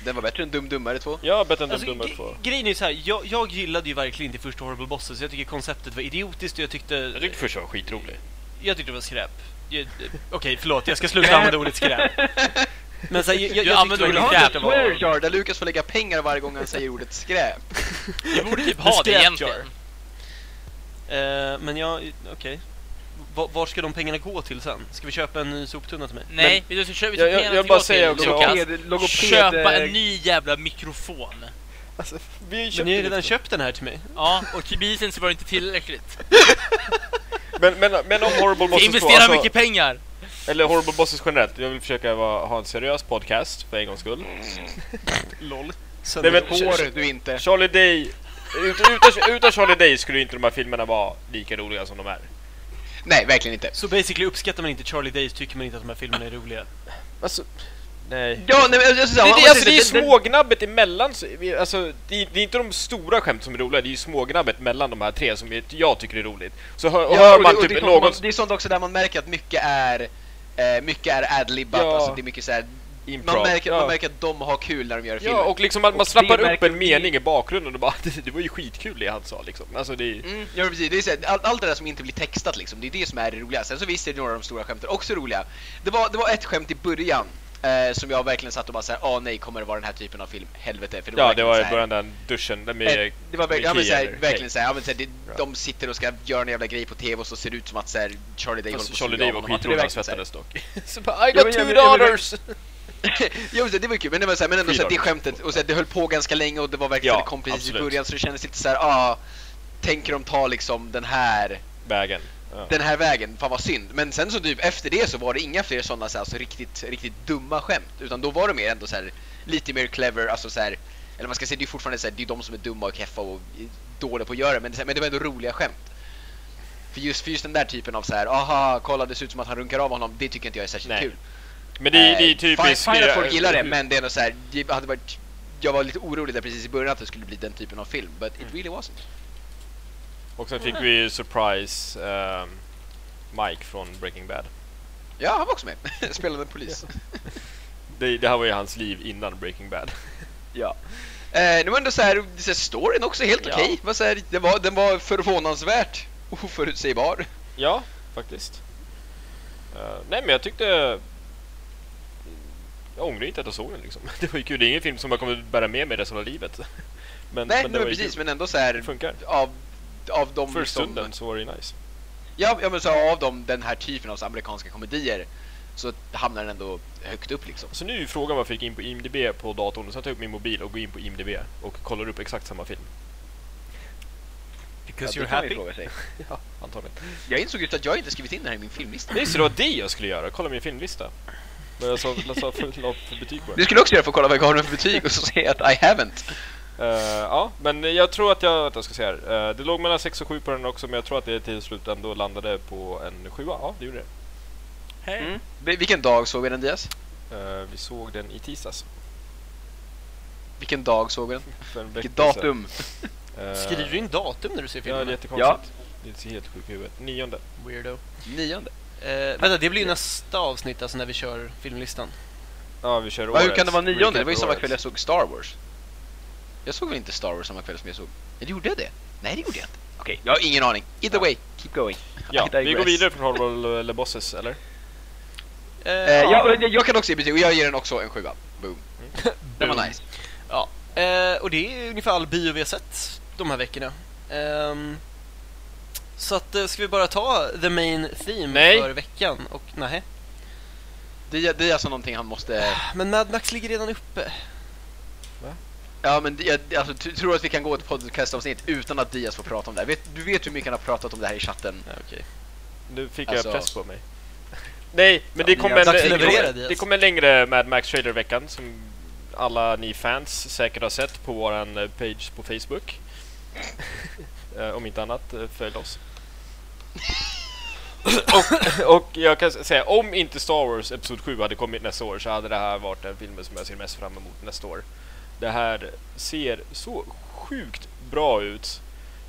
Den var bättre än Dum Dummare 2. ja, bättre än Alltså, Dum Dummare ge- 2. grejen är ju så här, jag, jag gillade ju verkligen inte första Horrible Bosses. Jag tycker konceptet var idiotiskt och jag tyckte... Jag tyckte första var skitrolig. jag tyckte det var skräp. Okej, förlåt, jag ska sluta använda ordet skräp. Men så här, jag, jag, Du jag använder tyckte ordet skräp. Swear var... jar där Lukas får lägga pengar varje gång han säger ordet skräp. Vi borde typ ha det egentligen. Eh, men jag, okej. Va- Var ska de pengarna gå till sen? Ska vi köpa en ny soptunna till mig? Nej, vi ska köpa Jag- jag- jag bara säger också- Lukas. Köpa en ny jävla mikrofon. Alltså, vi Men ni har redan köpt den här till mig. Ja, och till bisen så var det inte tillräckligt. men, men, men om Horrible Vi Bosses 2, investerar alltså, mycket pengar. Eller Horrible Bosses generellt, jag vill försöka vara, ha en seriös podcast för en gångs skull. LOL. Nej, men- Får du inte. Charlie Day, ut, utan, utan Charlie Day skulle inte de här filmerna vara lika roliga som de är. Nej, verkligen inte. Så basically uppskattar man inte Charlie Days tycker man inte att de här filmerna är roliga. Alltså, nej. Ja, nej, men säga, Det, det, alltså, det är smågnabbet emellan, alltså, det, är- det är inte de stora skämt som är roliga, det är ju smågnabbet mellan de här tre som jag tycker är roligt. Så hör, Ja, hör och man det, och typ någon... det är sånt också där man märker att mycket är eh, mycket är adlibbat, Ja. alltså det är mycket så här, improv, man, märker, ja. man märker att de har kul när de gör filmer. Ja, och liksom att man snappar upp en vi- mening i bakgrunden och bara det, det var ju skitkul det han sa liksom. Alltså det är... Mm, ja precis, det är så här, allt, allt det där som inte blir textat liksom, det är det som är det roliga. Sen så visst är det några av de stora skämten också roliga. Det var, det var ett skämt i början eh, som jag verkligen satt och bara såhär, ah nej kommer det vara den här typen av film? Helvete. För det var Ja, det verkligen var i början den duschen där med... Eh, Det var verkligen, ja, men, med såhär, verkligen såhär, ja, men, såhär, det, de sitter och ska göra en jävla grej på TV och så ser det ut som att såhär, Charlie Day håller på Charlie suga Day av var skitrolig, han svettades såhär- dock. Så bara, I got two ja, men- daughters! Jo, det var ju kul, men det var, så här, men ändå så här, det skämtet, och så här, det höll på ganska länge och det var verkligen, Ja, det kom precis absolut. i början så det kändes lite så här, ah, tänker de ta liksom den här, Vägen. Ja. den här vägen, fan vad synd. Men sen så typ efter det så var det inga fler sådana så alltså, riktigt, riktigt dumma skämt, utan då var det mer ändå så här, lite mer clever, alltså så här, eller man ska säga, det är fortfarande så här, det är de som är dumma och keffa och dåliga på att göra men, det- men det var ändå roliga skämt. För just, för just den där typen av så här, aha, kolla det ser ut som att han runkar av honom, det tycker inte jag är särskilt Nej. kul. Men det, det är Eh, typiskt... Fine, fine att folk eh, gillar det, men det är ändå så här, det hade varit jag var lite orolig där precis i början att det skulle bli den typen av film, but Mm. it really wasn't. Och sen fick vi surprise ehm, Mike från Breaking Bad. Ja, han var också med. Spelade polis. Det, det här var ju hans liv innan Breaking Bad. Ja. Eh, det var ändå så här, så här, storyn också helt Ja. okej. Så här, det var, den var förvånansvärt oförutsägbar. Ja, faktiskt. Eh, nej men jag tyckte... Jag ångrar inte att jag såg den liksom. Det var ju kul. Det är ingen film som jag kommer bära med mig resten av livet. Men, Nej, men men det precis, kul. men ändå så Det här funkar. av, av de För liksom- stunden så var det ju nice. Ja, ja men så av dem, den här typen av amerikanska komedier så hamnar den ändå högt upp liksom. Så nu är frågan varför jag gick in på IMDB på datorn och sen tar jag upp min mobil och går in på IMDB och kollar upp exakt samma film. Because Ja, you're happy. fråga sig. Ja, antagligen. Jag insåg just att jag inte skrivit in det här i min filmlista. Nej, så det var det jag skulle göra. Kolla min filmlista. Men jag sa, jag sa för, för betyg på den. skulle jag också göra för att kolla vad jag har för betyg och så säga att I haven't. Eh, ja, men jag tror att jag, vänta, jag ska se här. Eh, det låg mellan 6 och 7 på den också, men jag tror att det till slut ändå landade på en 7 Ja, det gjorde det. Hej. Mm. Vil- Vilken dag såg vi den Diaz? Eh, vi såg den i tisdags. Vilken dag såg vi den? Vilket datum? Skriver du in datum när du ser Ja, filmen? det är jättekonstigt. Det ser helt sjukt i huvudet. Nionde. Weirdo. Nionde. Vänta, det blir ju nästa avsnitt, alltså när vi kör filmlistan. Ja, vi kör Ja, hur årets. kan det vara nionde? Det var ju samma årets. kväll jag såg Star Wars. Jag såg väl inte Star Wars samma kväll som jag såg... Eller gjorde jag det? Nej, det gjorde jag inte. Okej, jag har ingen aning. Either Ja. way, keep going. Ja, vi går vidare från Horrible eller Bosses, eller? Eh, Eh, ja, jag, jag kan också ge betyg och jag ger den också en sjua. Boom. Den var nice. Ja, eh, och det är ungefär all bio vi har sett de här veckorna. Ehm, så att, eh, ska vi bara ta the main theme Nej. för veckan? Och nej. Det, är- det är alltså någonting han måste... Men Mad Max ligger redan uppe. Ja, men jag alltså, tror att vi kan gå ett podcastavsnitt utan att Diaz får prata om det här. Vet, du vet hur mycket han har pratat om det här i chatten? Ja, okej. Nu fick Alltså- jag press på mig. Nej, men Ja, det kom, ni har en, det, leverera, kom, Diaz. det kom en längre Mad Max trailer veckan som alla ni fans säkert har sett på våran eh, page på Facebook. Eh, Om inte annat, eh, följ oss. och, och jag kan säga, om inte Star Wars Episod 7 hade kommit nästa år så hade det här varit den filmen som jag ser mest fram emot nästa år. Det här ser så sjukt bra ut.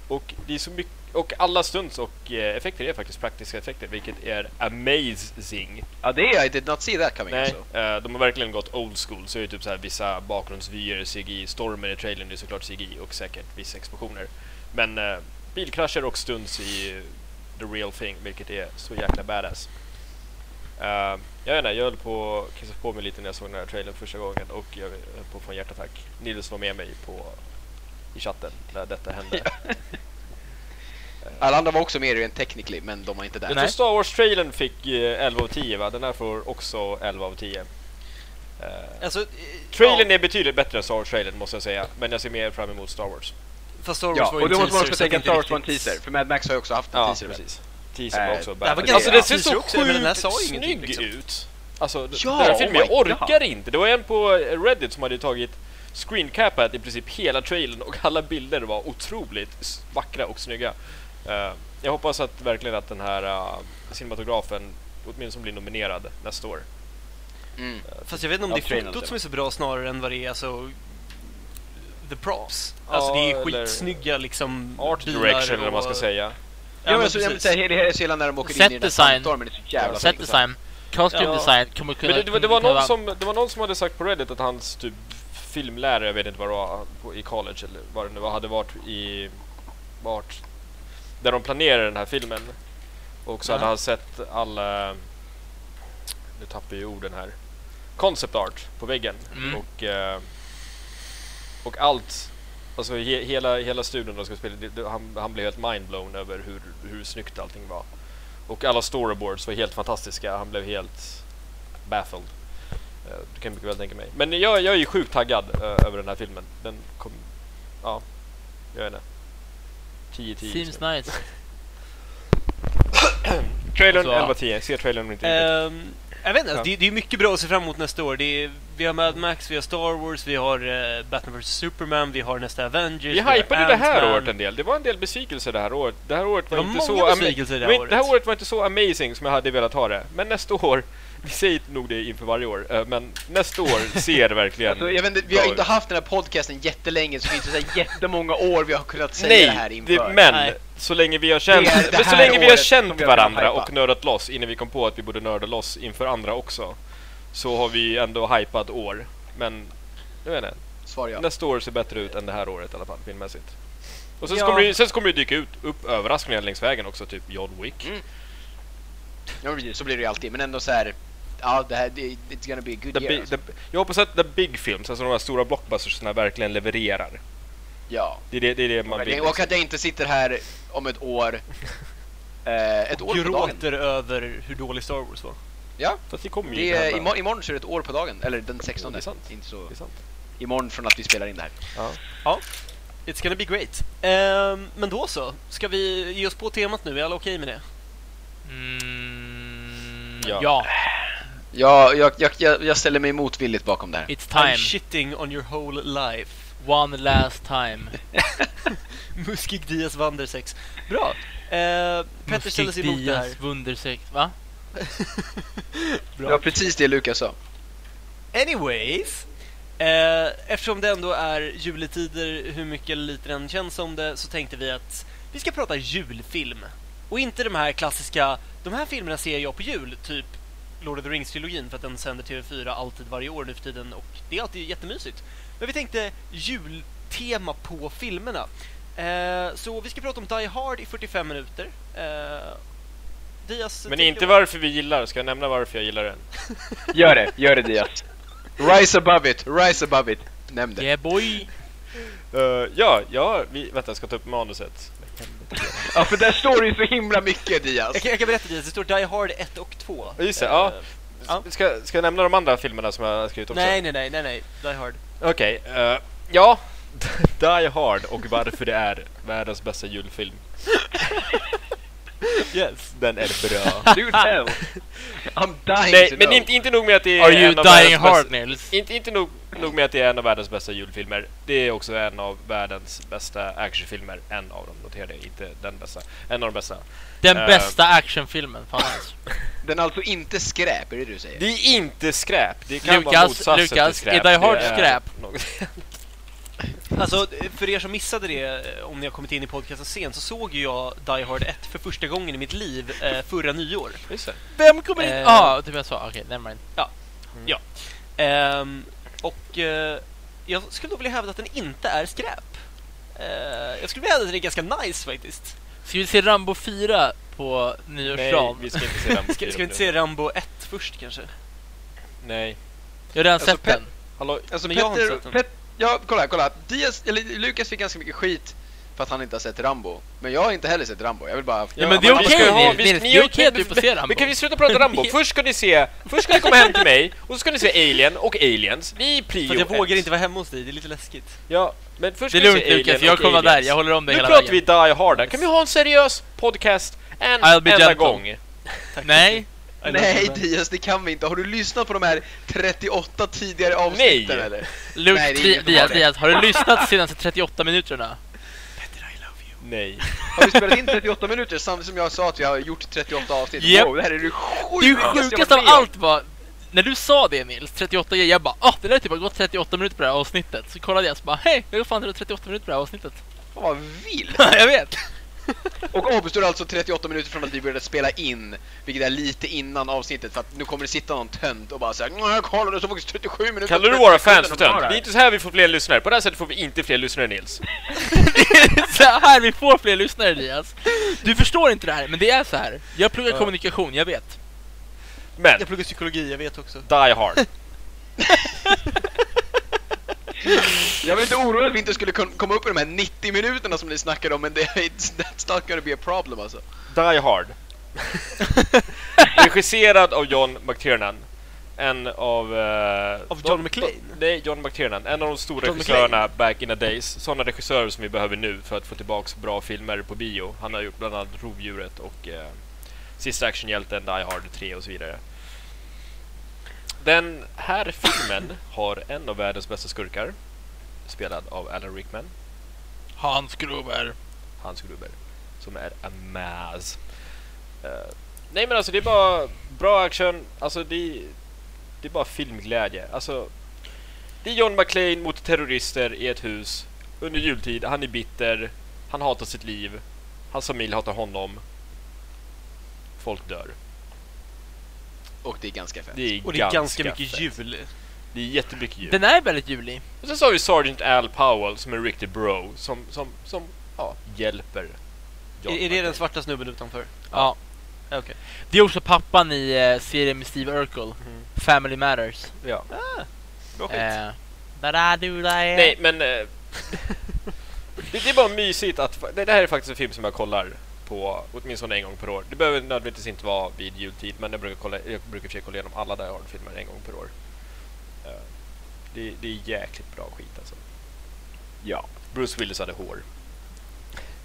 Och det är så mycket och alla stunts och eh, effekter är faktiskt praktiska effekter, vilket är amazing. Ja, det är I did not see that coming Nej, alltså. eh, de har verkligen gått old school. Så är det typ så här vissa bakgrundsvyer, CGI, stormen i trailern är såklart CGI och säkert vissa explosioner. Men eh, bilkrascher och stunts i eh, the real thing, vilket är så jäkla badass. Eh, jag vet inte, jag höll på att kissa på mig lite när jag såg den här trailern första gången och jag höll på att få en hjärtattack. Nils var med mig på, i chatten när detta hände. Alla andra var också med rent technically, men de var inte där. Jag tror Star Wars-trailern fick eh, 11 av 10 va? Den här får också 11 av 10. Eh, Alltså, eh, trailern ja, är betydligt bättre än Star Wars-trailern måste jag säga, men jag ser mer fram emot Star Wars. fast Star Wars Ja, var ju och en då måste man teaser, också så tänka att Star Wars var en teaser, för Mad Max har ju också haft en Ja, teaser. precis. Teasern var Eh, också det här var Alltså det ser så också, den sjukt snygg liksom. ut! Alltså, Ja, den här oh filmen, jag my orkar God. inte! Det var en på Reddit som hade tagit screencapat i princip hela trailern och alla bilder var otroligt vackra och snygga. Eh, jag hoppas att verkligen att den här uh, cinematografen åtminstone blir nominerad nästa år. Mm. Fast jag vet inte om det är fotot det som är så bra snarare än vad det är alltså the props. Alltså Ja, det är skitsnygga liksom Art direction eller vad man ska säga. Ja, Ja, men men så, jag precis. säger hela, hela scenen när de åker Set in i den sandstormen är så jävla Set design, costume Ja. design kommer kunna... Men det, det, var- det, var någon som, det var någon som hade sagt på Reddit att hans typ filmlärare, jag vet inte vad det var, på, i college eller vad det nu var, hade varit i... Vart? Där de planerade den här filmen. Och så hade Ja. han sett alla... Nu tappar jag ju orden här. Concept art på väggen. Mm. Och, eh, och allt, alltså he, hela, hela studion de ska spela, det, det, han, han blev helt mindblown över hur, hur snyggt allting var. Och alla storyboards var helt fantastiska. Han blev helt baffled. Eh, Det kan jag mycket väl tänka mig. Men jag, jag är ju sjukt taggad eh, över den här filmen. Den kom... Ja, jag vet inte. 10 10 Seems nice. Trailern Och så- 11 10. Se trailern om inte riktigt. Jag vet inte, Ja. det, det är mycket bra att se fram emot nästa år. Det är, vi har Mad Max, vi har Star Wars, vi har uh, Batman vs Superman, vi har nästa Avengers. Vi har hypade det här året en del. Det var en del besvikelser det här året. Det här året var, Det var inte så... besvikelser det här inte- det här året. året var inte så amazing som jag hade velat ha det. Men nästa år, vi säger nog det inför varje år, eh, men nästa år ser verkligen... Alltså, jag vet inte, vi har inte haft den här podcasten jättelänge så det är inte så här jättemånga år vi har kunnat säga Nej, det här inför. det, men Nej. Så länge vi har känt, Det är det men så länge vi har känt varandra och nördat loss innan vi kom på att vi borde nörda loss inför andra också. Så har vi ändå hypat år. Men, jag vet inte. Svar ja. Nästa år ser bättre ut än det här året i alla fall, filmmässigt. Och sen, så Ja. kommer det, sen så kommer det dyka ut upp överraskningar längs vägen också, typ John Wick. Mm. Ja, så blir det ju alltid, men ändå så här. Ja, det här, det, it's gonna be a good The year. big, alltså. the, jag hoppas att the big films, alltså de här stora blockbustersna verkligen levererar. Ja. Det är det, det, är det man vill. Och att jag inte sitter här om ett år. Eh, ett år på dagen. Gråter över hur dålig Star Wars var. Ja, Fast det kommer ju det imorgon, imorgon så är det ett år på dagen. Eller den 16. Det är sant. Inte så. Det är sant. Imorgon från att vi spelar in det här. Ja. It's gonna be great. Ehm, men då så, ska vi ge oss på temat nu? Är alla okej med det? Mm, Ja. ja. Ja, jag, jag, jag, ställer mig motvilligt bakom det här. It's I'm time. shitting on your whole life. One last time. Muskig Diaz Wander 6. Bra. Uh, Petter ställer sig emot det här. Diaz Wundersex, va? Det var precis det Lukas sa. Anyways. Eh, eftersom det ändå är juletider, hur mycket eller lite den känns som det, så tänkte vi att vi ska prata julfilm. Och inte de här klassiska, de här filmerna ser jag på jul, typ Lord of the Rings-trilogin för att den sänder TV4 alltid varje år nu för tiden och det är alltid jättemysigt. Men vi tänkte jultema på filmerna. Eh, så vi ska prata om Die Hard i 45 minuter. Eh, Diaz, Men inte varför vi gillar, ska jag nämna varför jag gillar den? Gör det, gör det Diaz. Rise above it, rise above it. Nämn det. Yeah boy! Uh, ja, ja, vi, vänta jag ska ta upp manuset. Ja, för där står det ju så himla mycket Diaz. Jag kan, jag kan berätta Diaz, det står Die Hard 1 och 2. Ja, just det, ja. Eh, Ja. Ska, ska jag nämna de andra filmerna som jag har skrivit också? Nej, nej, nej, nej, nej. Die Hard. Okej, eh, ja. Die Hard och varför det är världens bästa julfilm. Yes. Den är bra. Do tell. I'm dying Nej, to men know. inte, inte nog med att det är Are you dying världens hard bästa, Nils? inte, inte nog, nog med att det är en av världens bästa julfilmer. Det är också en av världens bästa actionfilmer. En av dem, notera det. Inte den bästa. En av de bästa. Den Eh. bästa actionfilmen, fan alltså. Den är alltså inte skräp, är det du säger? Det är inte skräp. Det kan vara Lukas, motsatsen Lukas, till skräp. är Die Hard skräp? Alltså, för er som missade det, eh, om ni har kommit in i podcasten sent, så såg ju jag Die Hard 1 för första gången i mitt liv eh, förra nyår. Vem kommer in? Eh. Ja, ah, typ jag sa. Okej, nevermind. Ehm, och eh, jag skulle då vilja hävda att den inte är skräp. Eh, jag skulle vilja hävda att den är ganska nice faktiskt. Ska vi se Rambo 4 på Nej, nyårsdagen? vi ska inte se den. Ska, ska vi inte se Rambo 1 först kanske? Nej. Jag har redan Alltså, sett Pet- den. Hallå? Alltså Men jag har inte Petter, sett den. Pet, ja kolla, kolla. Diaz, eller Lukas fick ganska mycket skit för att han inte har sett Rambo. Men jag har inte heller sett Rambo. Jag vill bara... Ja, men det är vi okej, ha- Nils. vi- Nils, ni det är okej att du får se Rambo. Men kan vi sluta prata Rambo? Först ska ni se, först ska ni komma hem till mig och så ska ni se Alien och Aliens. Vi är prio För jag ett. vågar inte vara hemma hos dig, det är lite läskigt. Ja, men först Det är ska ni lugnt se Lukas, Alien jag och kommer vara där. Aliens. Jag håller om dig Nu hela pratar vi vägen. Die Hard. Kan vi ha en seriös podcast en I'll be enda gentle. gång? Nej, Nej. Diaz, det kan vi inte. Har du lyssnat på de här 38 tidigare avsnitten Nej. eller? Luke, Nej, det är Di- ingen Diaz, som har det. Diaz, har du lyssnat de senaste 38 minuterna? Nej. Har vi spelat in 38 minuter samtidigt som jag sa att vi har gjort 38 avsnitt? Japp. Wow, det här är det Det sjukaste jag sjukaste av allt var när du sa det Nils, 38 grejer, jag bara åh, det där är typ har gått 38 minuter på det här avsnittet. Så kollade jag så bara hej, det går fan det var 38 minuter på det här avsnittet. Fan vad vilt! jag vet! Och avstår alltså 38 minuter från att vi började spela in, vilket är lite innan avsnittet för att nu kommer det sitta någon tönt och bara säga jag kollade så faktiskt 37 minuter Kallar du våra 30 fans för tönt? de Det är inte så här vi får fler lyssnare. På det här sättet får vi inte fler lyssnare Nils. så här vi får fler lyssnare Diaz. Du förstår inte det här, men det är så här. Jag pluggar Ja. kommunikation, jag vet. Men, Jag pluggar psykologi, jag vet också. Die Hard. Jag var inte orolig att vi inte skulle komma upp i de här 90 minuterna som ni snackade om men det, that's not gonna be a problem alltså. Die Hard. Regisserad av John McTiernan. En av... eh, Av John McClane? Nej, John McTiernan. En av de stora John regissörerna back in the days. Sådana regissörer som vi behöver nu för att få tillbaks bra filmer på bio. Han har gjort bland annat Rovdjuret och eh, Sista actionhjälten, Die Hard 3 och så vidare. Den här filmen har en av världens bästa skurkar. Spelad av Alan Rickman, Hans Gruber. Hans Gruber. Som är a maz. Eh, nej men alltså det är bara bra action. Alltså det, det är bara filmglädje. Alltså det är John McClane mot terrorister i ett hus under jultid. Han är bitter. Han hatar sitt liv. Hans familj hatar honom. Folk dör. Och det är ganska fett. Det är, Och det är ganska, fett. mycket jul. Det är jättemycket jul. Den är väldigt julig. Och sen så har vi Sergeant Al Powell som är en riktig bro som, som, som ja, hjälper John Är, är det den svarta snubben utanför? Ja. Ja, Okej. Det är också pappan i eh, serien med Steve Urkel. Mhm. Family Matters. Ja. Bra skit. Eh, da-da-do-da, eh. Nej, men... eh, det, det är bara mysigt att... Det, det här är faktiskt en film som jag kollar på åtminstone en gång per år. Det behöver nödvändigtvis inte vara vid jultid, men jag brukar, kolla, jag brukar försöka kolla igenom alla Die Hard-filmer en gång per år. Eh, det, det är jäkligt bra skit alltså. Ja. Bruce Willis hade hår.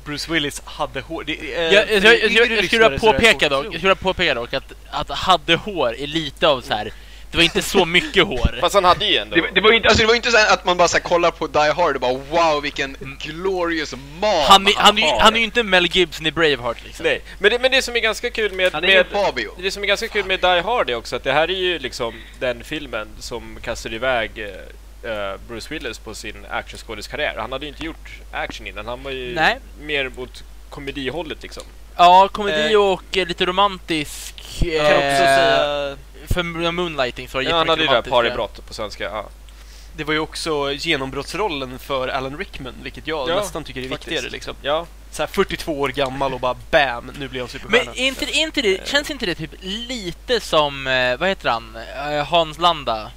Bruce Willis hade hår. Det, eh, Jag, jag, jag, jag, skulle påpeka dock, jag skulle påpeka dock att, att hade hår är lite av så här. Det var inte så mycket hår. Fast han hade ju ändå... Det, det var inte, alltså det var inte så att man bara så här kollar på Die Hard och bara wow vilken glorious man Han, är- han, är ju- har. han är ju inte Mel Gibson i Braveheart liksom. Nej, men det, men det som är ganska kul med... Han är med Fabio. Det som är ganska kul med Die Hard är också att det här är ju liksom den filmen som kastar iväg eh, eh, Bruce Willis på sin actionskådiskarriär. Han hade ju inte gjort action innan, han var ju Nej. mer mot komedihållet liksom. Ja, komedi Eh, och eh, lite romantisk. Jag kan också eh, säga, För Moonlighting så var det Ja, han hade ju det där paribrott på svenska. Ja. det var ju också genombrottsrollen för Alan Rickman, vilket jag Ja, nästan tycker är faktiskt. viktigare. Liksom. ja. Så här 42 år gammal och bara BAM, nu blir jag superstjärna. Men inte, inte det, känns inte det typ lite som, eh, vad heter han, Eh, Hans Landa?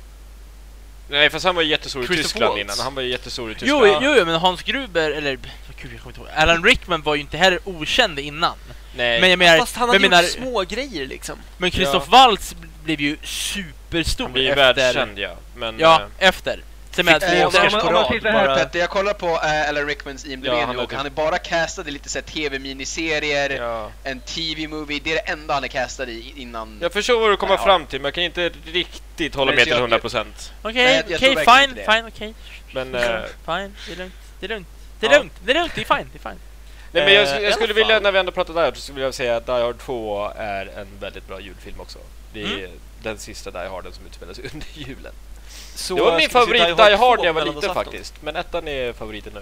Nej, fast han var ju jättestor i Tyskland Waltz. innan. Han var ju jättestor i Jo, Tyskland. jo, jo, men Hans Gruber, eller gud, jag kommer inte ihåg. Alan Rickman var ju inte heller okänd innan. Nej. Men jag menar, Fast han hade jag menar, gjort små grejer liksom. men Christoph Waltz blev ju superstor han blir ju efter... världskänd ja. Men... Ja, eh, efter. Två det- Oscars om, man, på om man här bara- Petter, jag kollar på uh, Alan Rickmans IMDb Ja, han och han är bara castad i lite så här TV-miniserier, ja. en TV-movie, det är det enda han är castad i innan... Jag förstår vad du kommer Ja. fram till, men jag kan inte riktigt hålla med till jag- 100%. Okej, okej, tror verkligen fine, fine, okej. Men... eh, Fine, det är lugnt, det är lugnt. Det är Ja. lugnt, det är lugnt, det är fine, det är fine. Nej, men jag, Eh, jag alla skulle vilja, när vi ändå pratar Die Hard, så skulle jag säga att Die Hard 2 är en väldigt bra julfilm också. Det är Mm. den sista Die Harden som utspelar sig under julen. Så det var min favorit Die Hard 2 när jag var liten faktiskt. Men ettan är favoriten nu.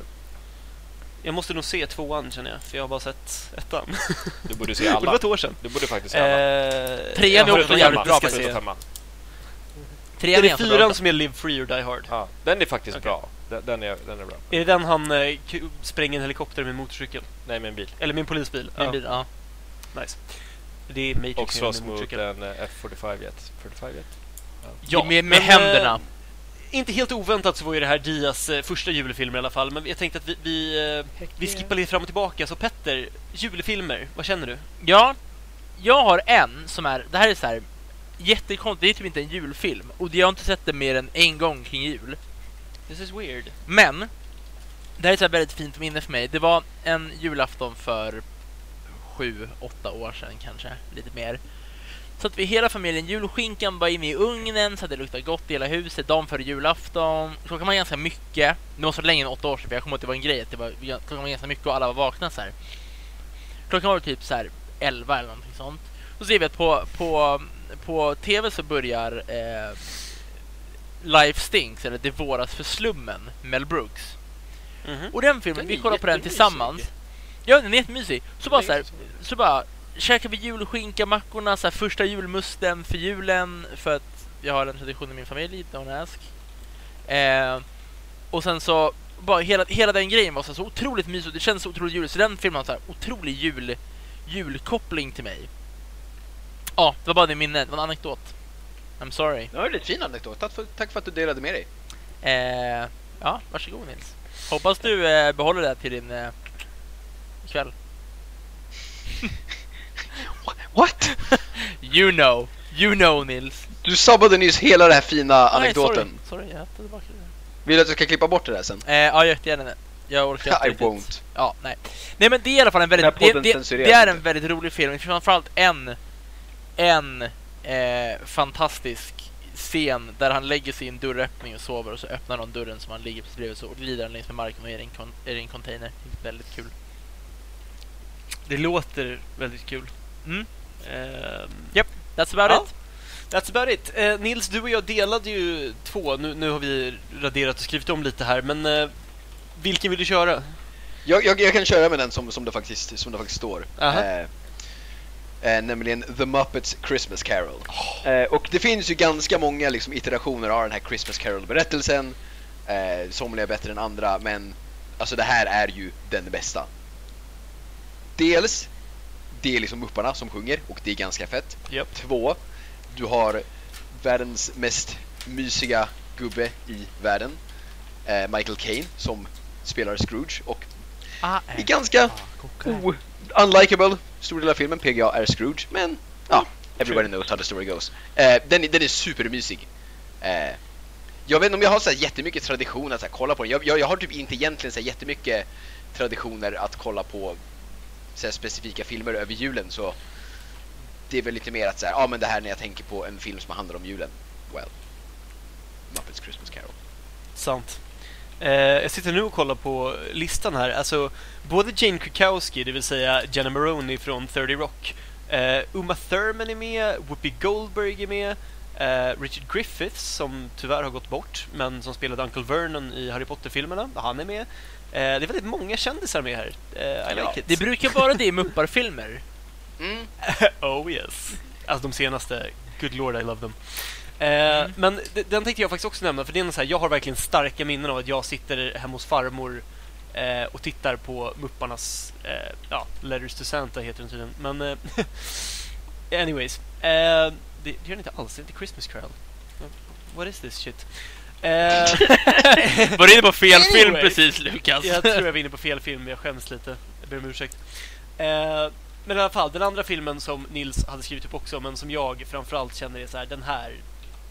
Jag måste nog se tvåan känner jag, för jag har bara sett ettan. Du borde se Och det var alla. ett år sedan. Du borde faktiskt se alla. Eh, Trean jag är också jävligt att bra jag ska se. Trean Är det jättebra fyran som är Live Free or Die Hard? Ja, den är faktiskt Okej. bra. Den, den, är, den är bra. Är det den han eh, k- spränger en helikopter med en motorcykel? Nej, med en bil. Eller med en polisbil? Min Ja, bil, ja. nice. Det är Matrix Och med slåss en mot motorcykel. en eh, F45 jet. 45 jet. Ja, med med men, händerna. eh, Inte helt oväntat så var ju det här Dias eh, första julfilm i alla fall, men jag tänkte att vi, vi, eh, vi skippar lite fram och tillbaka. Så Petter, julfilmer, vad känner du? Ja, jag har en som är, det här är så här jättekonstigt, det är typ inte en julfilm. Och jag har inte sett den mer än en gång kring jul. This is weird. Men, det här är ett väldigt fint minne för mig. Det var en julafton för sju, åtta år sedan kanske, lite mer. Så att vi hela familjen, julskinkan var inne i ugnen så att det luktade gott i hela huset, dagen före julafton. Klockan var ganska mycket. Det måste så längre än åtta år sedan, för jag kommer ihåg att det var en grej att det var, klockan var ganska mycket och alla var vakna så här. Klockan var typ så här 11 eller någonting sånt. Så ser vi att på, på, på TV så börjar eh, Life Stinks, eller Det våras för slummen, Mel Brooks. Mhm. Och den filmen, Den vi är kollar på den tillsammans. Ja, den är jättemysig. Så bara Det så är här, så bara käkar vi julskinka, mackorna, så här, första julmusten för julen för att jag har en tradition i min familj, don't ask. Eh, och sen så bara hela, hela den grejen var så, här, så otroligt mysig, det kändes så otroligt juligt. Så den filmen har så här otrolig jul, julkoppling till mig. Ja, det var bara det minnet, det var en anekdot. I'm sorry. Det var en fin anekdot. Tack för, tack för att du delade med dig. Eh, ja, varsågod Nils. Hoppas du eh, behåller det till din eh, kväll. What? You know, you know Nils. Du sabbade nyss hela den här fina anekdoten. Nej, sorry, sorry, jag tar tillbaka det. Vill du att jag ska klippa bort det där sen? Eh, ja, jättegärna det. Jag orkar inte I riktigt. won't. Ja, nej. Nej men det är i alla fall en väldigt, det, det, det är en väldigt rolig film. Framförallt en, en eh, fantastisk scen där han lägger sig i en dörröppning och sover och så öppnar någon dörren som han ligger precis bredvid så glider han längs med marken och är i en, kon- är en container. Det är väldigt kul. Det låter väldigt kul. Mm. Ehm, That's about Ja. it. That's about it. Eh, Nils, du och jag delade ju två. Nu, nu har vi raderat och skrivit om lite här, men eh, vilken vill du köra? Jag, jag, jag kan köra med den som, som, det, faktiskt, som det faktiskt står. Eh, eh, nämligen The Muppets Christmas Carol. Eh, och det finns ju ganska många liksom, iterationer av den här Christmas Carol-berättelsen. Eh, somliga är bättre än andra, men alltså det här är ju den bästa. Dels, det är liksom Mupparna som sjunger och det är ganska fett. Japp. Två, du har världens mest mysiga gubbe i världen. Eh, Michael Caine som spelar Scrooge och Ah, är ganska o unlikable stor del av filmen. PGA är Scrooge, men ja, everybody knows how the story goes. Eh, den, är- den är supermysig. Eh, jag vet inte om jag har så här jättemycket tradition att så här, kolla på den. Jag, jag, jag har typ inte egentligen så här jättemycket traditioner att kolla på så här, specifika filmer över julen så det är väl lite mer att så här, ja men det här när jag tänker på en film som handlar om julen. Well, Muppets Christmas Carol. Sant. Eh, jag sitter nu och kollar på listan här. Alltså, både Jane Krakowski, det vill säga Jenna Maroney från 30 Rock, eh, Uma Thurman är med, Whoopi Goldberg är med, eh, Richard Griffiths, som tyvärr har gått bort, men som spelade Uncle Vernon i Harry Potter-filmerna, han är med. Eh, det är väldigt många kändisar med här. Eh, I Ja, like it. det brukar vara det i Muppar-filmer. Mm. oh yes. Alltså de senaste. Good lord, I love them. Eh, Men den tänkte jag faktiskt också nämna, för det är så här, jag har verkligen starka minnen av att jag sitter hemma hos farmor eh, och tittar på Mupparnas, eh, ja, Letters to Santa heter den tydligen. Men eh, anyways, eh, det, det gör den inte alls, det är inte Christmas Carol. What is this shit? Eh, Var du inne på fel film Anyway. precis, Lukas? jag tror jag var inne på fel film, jag skäms lite. Jag ber om ursäkt. Men i alla fall, den andra filmen som Nils hade skrivit upp också, men som jag framförallt känner är så här, den här,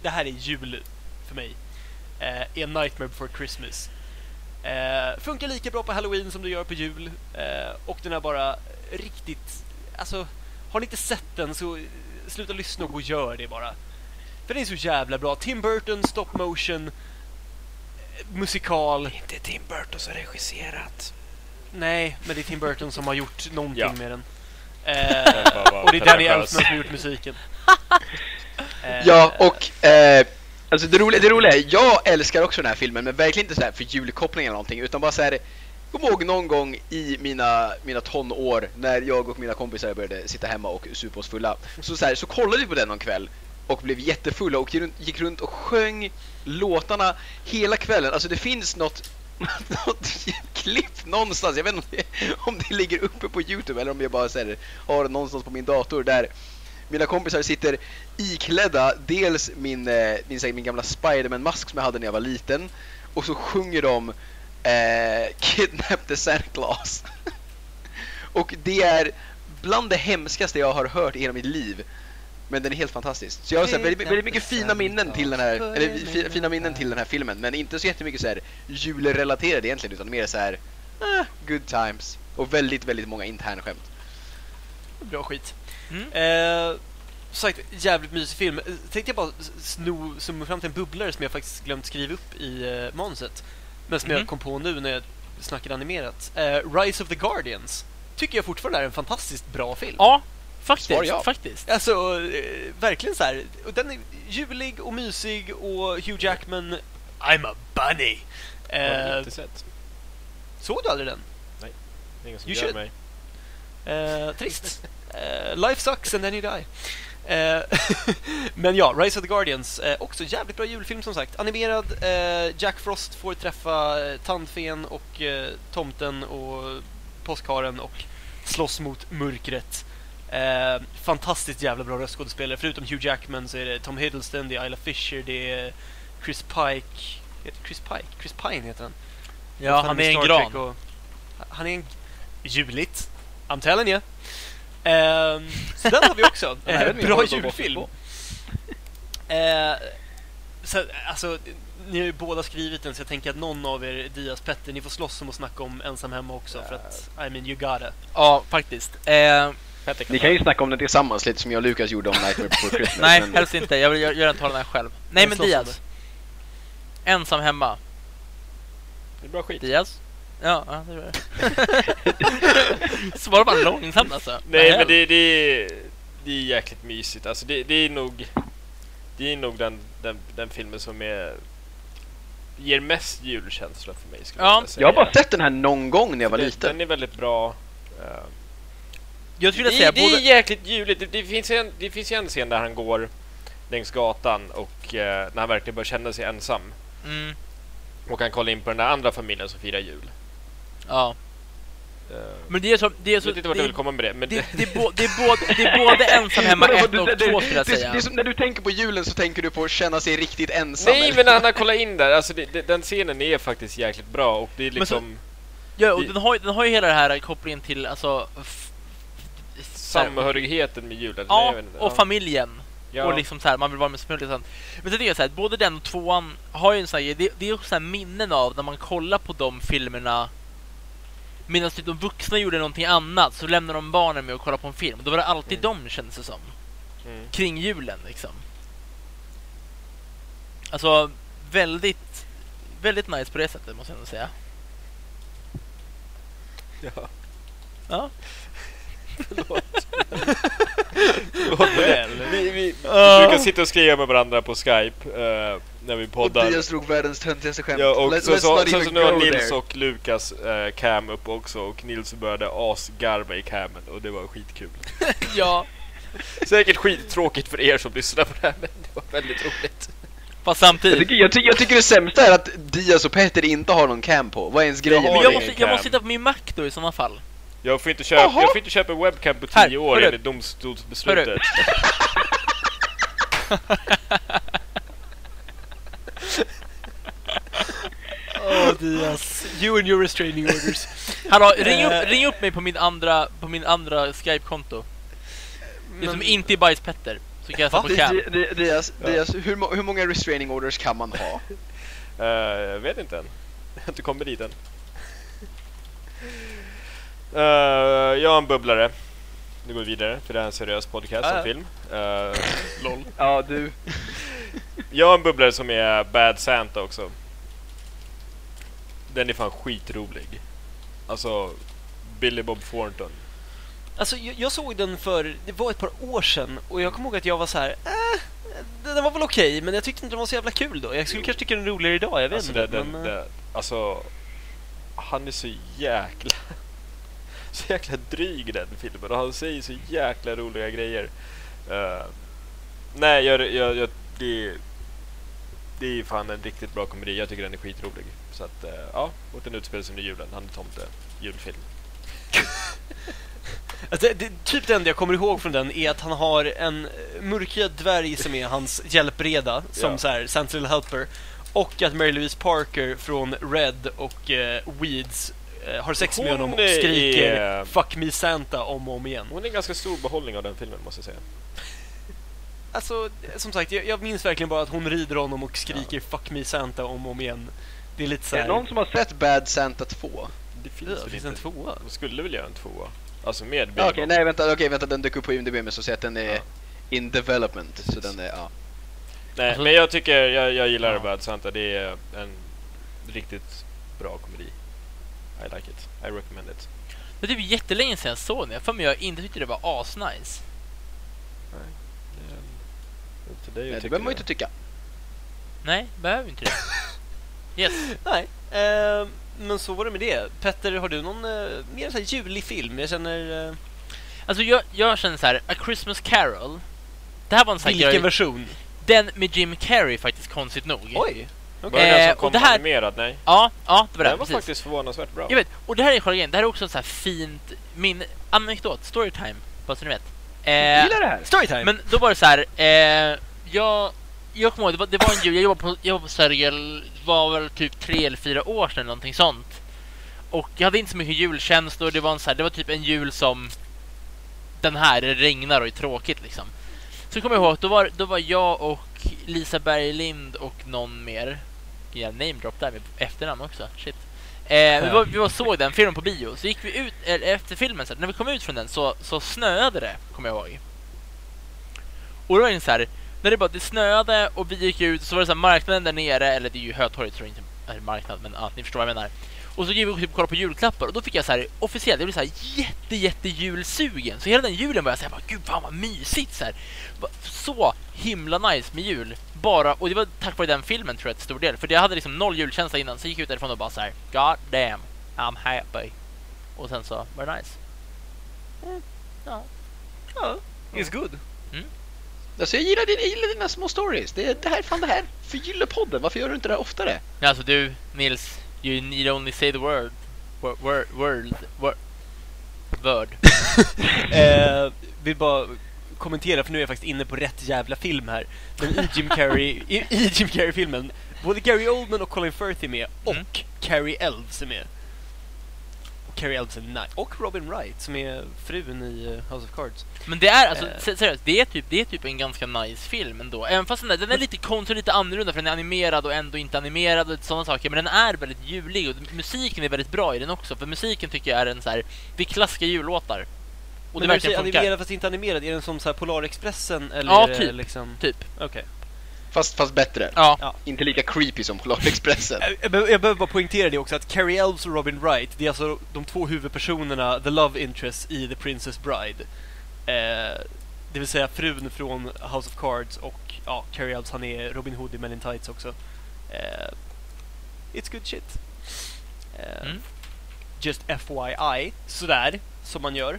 det här är jul för mig. Eh, är Nightmare Before Christmas. Eh, funkar lika bra på Halloween som det gör på jul. Eh, och den är bara riktigt, alltså, har ni inte sett den så sluta lyssna och gå och gör det bara. För den är så jävla bra. Tim Burton, stop motion, musikal. Inte Tim Burton som regisserat. Nej, men det är Tim Burton som har gjort någonting Ja. med den. Eh, och det är Danny. Elfman som har gjort musiken. Eh, ja, och eh, alltså det roliga, det roliga är, jag älskar också den här filmen, men verkligen inte så här för julkoppling eller någonting, utan bara så här. Kom ihåg någon gång i mina, mina tonår när jag och mina kompisar började sitta hemma och supa oss fulla. Så, så, här, så kollade vi på den någon kväll och blev jättefulla och gick runt, och sjöng låtarna hela kvällen. Alltså det finns något, något klipp någonstans, jag vet inte om det, om det ligger uppe på Youtube eller om jag bara så här, har det någonstans på min dator där mina kompisar sitter iklädda dels min, eh, min, min gamla Spiderman-mask som jag hade när jag var liten och så sjunger de eh, Kidnap the Santa Claus. och det är bland det hemskaste jag har hört i hela mitt liv. Men den är helt fantastisk. Så jag har så här, väldigt, väldigt mycket fina minnen till den här, eller fi- fina minnen till den här filmen, men inte så jättemycket så här julrelaterade egentligen, utan mer så här eh, good times. Och väldigt, väldigt många internskämt. Bra skit. Mm. Eh, som sagt, jävligt mysig film. Eh, Tänkte jag bara sno, zooma fram till en bubblare som jag faktiskt glömt skriva upp i eh, manuset. Men som Mhm. jag kom på nu när jag snackade animerat. Eh, Rise of the Guardians. Tycker jag fortfarande är en fantastiskt bra film. Ja, faktiskt. Ja. faktiskt. Alltså, eh, verkligen så här. Och den är julig och mysig och Hugh Jackman, I'm a bunny. Har Eh, inte sett. såg du aldrig den? Det är ingen som You gör should. mig. Eh, trist. Eh, life sucks and then you die. Eh, men ja, Rise of the Guardians. Eh, också jävligt bra julfilm som sagt. Animerad. Jack Frost får träffa tandfen och tomten och påskharen och slåss mot mörkret. Fantastiskt jävla bra röstskådespelare. Förutom Hugh Jackman så är det Tom Hiddleston, det är Isla Fisher, det är Chris Pike. Chris Pike? Chris Pine heter han. Ja, Han han är en gran. Och, han är en... Juligt. I'm telling you. Ehm, så den har vi också. Den här Eh, bra julfilm. på. Eh, så, alltså, ni har ju båda skrivit den så jag tänker att någon av er, Dias Petter, ni får slåss om att snacka om ensam hemma också för att, I mean, you gotta. Ja, faktiskt. Eh, Petter kan Ni kan ju snacka om det tillsammans lite som jag och Lukas gjorde om Nightmare Before Christmas. Nej, men- helst inte. Jag vill gö- göra en talan här själv. Nej, men slåss om Diaz. Ensam hemma. Det är bra skit. Diaz? Ja, ja det är det. Svara bara långsamt alltså. Nej men det, det, är, det är jäkligt mysigt. Alltså det, det är nog Det är nog den, den, den filmen som är Ger mest julkänsla för mig skulle Ja. jag säga. Jag har bara sett den här någon gång när jag var Den- liten. Den är väldigt bra. Jag skulle det, säga det är både... jäkligt juligt. Det, det, finns en, det finns ju en scen där han går längs gatan och eh, när han verkligen börjar känna sig ensam. Mm, Och han kollar in på den där andra familjen som firar jul. Ja. Eh, Men det är så... Det är jag så vet inte vart det, jag vill komma med det. Men det, det, är bo, det, är både, det är både ensam hemma Vadå, 1 det- och det- 2 skulle jag säga. Det är som när du tänker på julen så tänker du på att känna sig riktigt ensam. Nej men när han kollar in där, alltså det, det, den scenen är faktiskt jäkligt bra och det är Men så- liksom Ja, och det- den har, ju- den har ju hela det här kopplingen till alltså... samhörigheten med julen. Ja, Nej, jag och familjen. ja. Och liksom så här, man vill vara med sånt. Men sen tycker jag så här, både den och tvåan har ju en sån här, det, det är också så här minnen av när man kollar på de filmerna Medan typ de vuxna gjorde någonting annat så lämnar de barnen med och kollar på en film. Då var det alltid Mm. de kändes det som. Mm. Kring julen liksom. Alltså väldigt, väldigt nice på det sättet måste jag ändå säga. Ja. Ja. Förlåt. Förlåt Väl. vi, vi Ja. brukar sitta och skriva med varandra på Skype eh, när vi Och poddar. Diaz drog världens töntigaste skämt. Ja, och Let's- så, så, så, så nu har Nils there. och Lukas eh, cam upp också och Nils började asgarva i camen och det var skitkul. ja, Säkert skittråkigt för er som lyssnar på det här men det var väldigt roligt. fast Jag samtidigt. tycker, jag, tycker, jag tycker det sämsta är att Diaz och Petter inte har någon cam på. Vad är ens grejen? har Men jag måste, jag måste sitta på min Mac då i sådana fall. Jag får inte köpa, jag får inte köpa en webcam på Här, 10 år enligt domstolsbeslutet. Åh Diaz. You and your restraining orders. Hallå, ring Eh. upp, ring upp mig på min andra, på min andra Skype-konto. Det som inte är bajspetter. Så kan jag sätta på cam. Di- Di- Diaz, Ja. Diaz hur, hur många restraining orders kan man ha? Eh, jag vet inte än. Jag har inte kommit dit än. Eh, jag har en bubblare. Nu går vi vidare, för det här är en seriös podcast Ja, om ja. film. Uh, LOL. Ja, du. Jag har en bubblare som är Bad Santa också. Den är fan skitrolig. Alltså, Billy Bob Thornton. Alltså jag, jag såg den för, det var ett par år sedan och jag kommer ihåg att jag var så här. Äh, den var väl okej, men jag tyckte inte den var så jävla kul då. Jag skulle kanske tycka den är roligare idag, jag vet Alltså, inte. den, men, äh, den, alltså, han är så jäkla... Så jäkla dryg i den filmen och han säger så jäkla roliga grejer. Eh, nej, jag, jag, jag, det, det är fan en riktigt bra komedi. Jag tycker den är skitrolig. Så att, eh, ja, och den utspelar sig under julen. Han är tomte. Julfilm. Alltså, det, det, typ det enda jag kommer ihåg från den är att han har en eh, mörkhyad dvärg som är hans hjälpreda, som Ja. så här, Santa's Little Helper. Och att Mary Louise Parker från Red och eh, Weeds eh, har sex med Hon honom och är- skriker 'Fuck me Santa' om och om igen. Hon är en ganska stor behållning av den filmen, måste jag säga. Alltså, som sagt, jag, jag minns verkligen bara att hon rider honom och skriker 'Fuck me Santa' om och om igen. Det är lite så Är det här, någon som har sett Bad Santa 2? Det finns Ja, väl finns en tvåa? De skulle väl göra en tvåa? Alltså med Okej, Bob. nej vänta, okej vänta, den dök upp på IMDB men så säger att den är Ja. in development. Så den är, ja. Nej, Alltså- men jag tycker, jag, jag gillar Ja. Bad Santa. Det är en riktigt bra komedi. I like it. I recommend it. Det är typ jättelänge sedan jag såg den. Jag för mig jag inte tyckte det var asnice. Det är till dig att Nej, det behöver man ju inte tycka. Nej, behöver inte det. Yes. Nej, eh, men så var det med det. Petter, har du någon eh, mer så här julig film? Jag känner... Eh, Alltså jag, jag känner så här, A Christmas Carol. Det här var en sån här vilken grej. version? Den med Jim Carrey faktiskt konstigt nog. Oj! Var det den Eh, som och kom det här- animerad? Nej. Ja, ja det var Den den. var Precis. faktiskt förvånansvärt bra. Jag vet, och det här är själva grejen. Det här är också en sån här fint min anekdot, storytime, bara så ni vet. Jag Eh, gillar det här. Storytime! men då var det så här, eh, jag, jag kommer ihåg, det var, det var en jul, jag jobbade på, jag jobbade på Sergel, var väl typ tre eller fyra år sedan eller någonting sånt. Och jag hade inte så mycket julkänslor, det var en så här, det var typ en jul som den här, det regnar och är tråkigt liksom. Så kommer jag ihåg, då var, då var jag och Lisa Berglind och någon mer. Jag namedrop där med efternamn också, shit. Eh, vi, var, vi var såg den filmen på bio, så gick vi ut, eller efter filmen, så här, när vi kom ut från den så, så snöade det, kommer jag ihåg. Och då var det så här, när det bara det snöade och vi gick ut så var det så här, marknaden där nere, eller det är ju Hötorget tror jag inte är marknad, men ja, ni förstår vad jag menar. Och så gick vi typ och kollade på julklappar och då fick jag så här officiellt, jag blev så här jätte jätte julsugen. Så hela den julen var jag så här, bara, gud fan vad mysigt så här. Så himla nice med jul. Bara, och det var tack vare den filmen tror jag till stor del. För jag hade liksom noll julkänsla innan, så gick jag ut därifrån och bara så här, God damn, I'm happy. Och sen så var det nice. Mm, ja. Ja, it's good. Alltså jag gillar, din, jag gillar dina små stories. Det, det här, fan det här förgyller podden. Varför gör du inte det här oftare? Alltså du, Nils, you need only say the word. Word, word, word, word. word. Eh, vill bara kommentera, för nu är jag faktiskt inne på rätt jävla film här. Men i Jim Carrey, i, i Jim Carrey-filmen, både Gary Oldman och Colin Firth är med, och Mm. Carrie Elves är med. Och Carrie Elves nice. Och Robin Wright, som är frun i eh, House of Cards. Men det är alltså, Eh. se- seriöst, det är, typ, det är typ en ganska nice film ändå. Även fast den är, den är lite konstig och lite annorlunda för den är animerad och ändå inte animerad och sådana saker. Men den är väldigt julig och musiken är väldigt bra i den också. För musiken tycker jag är en så här, det är klassiska jullåtar. Och Men det när du säger funkar. animerad fast inte animerad, är den som så här Polarexpressen eller Ja, typ. liksom... Typ. Okej. Fast, fast bättre. Ja. Inte lika creepy som Polarexpressen. Jag, jag, behöver- jag behöver bara poängtera det också, att Carrie Elves och Robin Wright, det är alltså de två huvudpersonerna, the love interests i The Princess Bride. Eh, det vill säga frun från House of Cards och ja, Carrie Elves, han är Robin Hood i Men in Tights också. Eh, it's good shit. Eh, Mm. Just FYI, sådär, som man gör.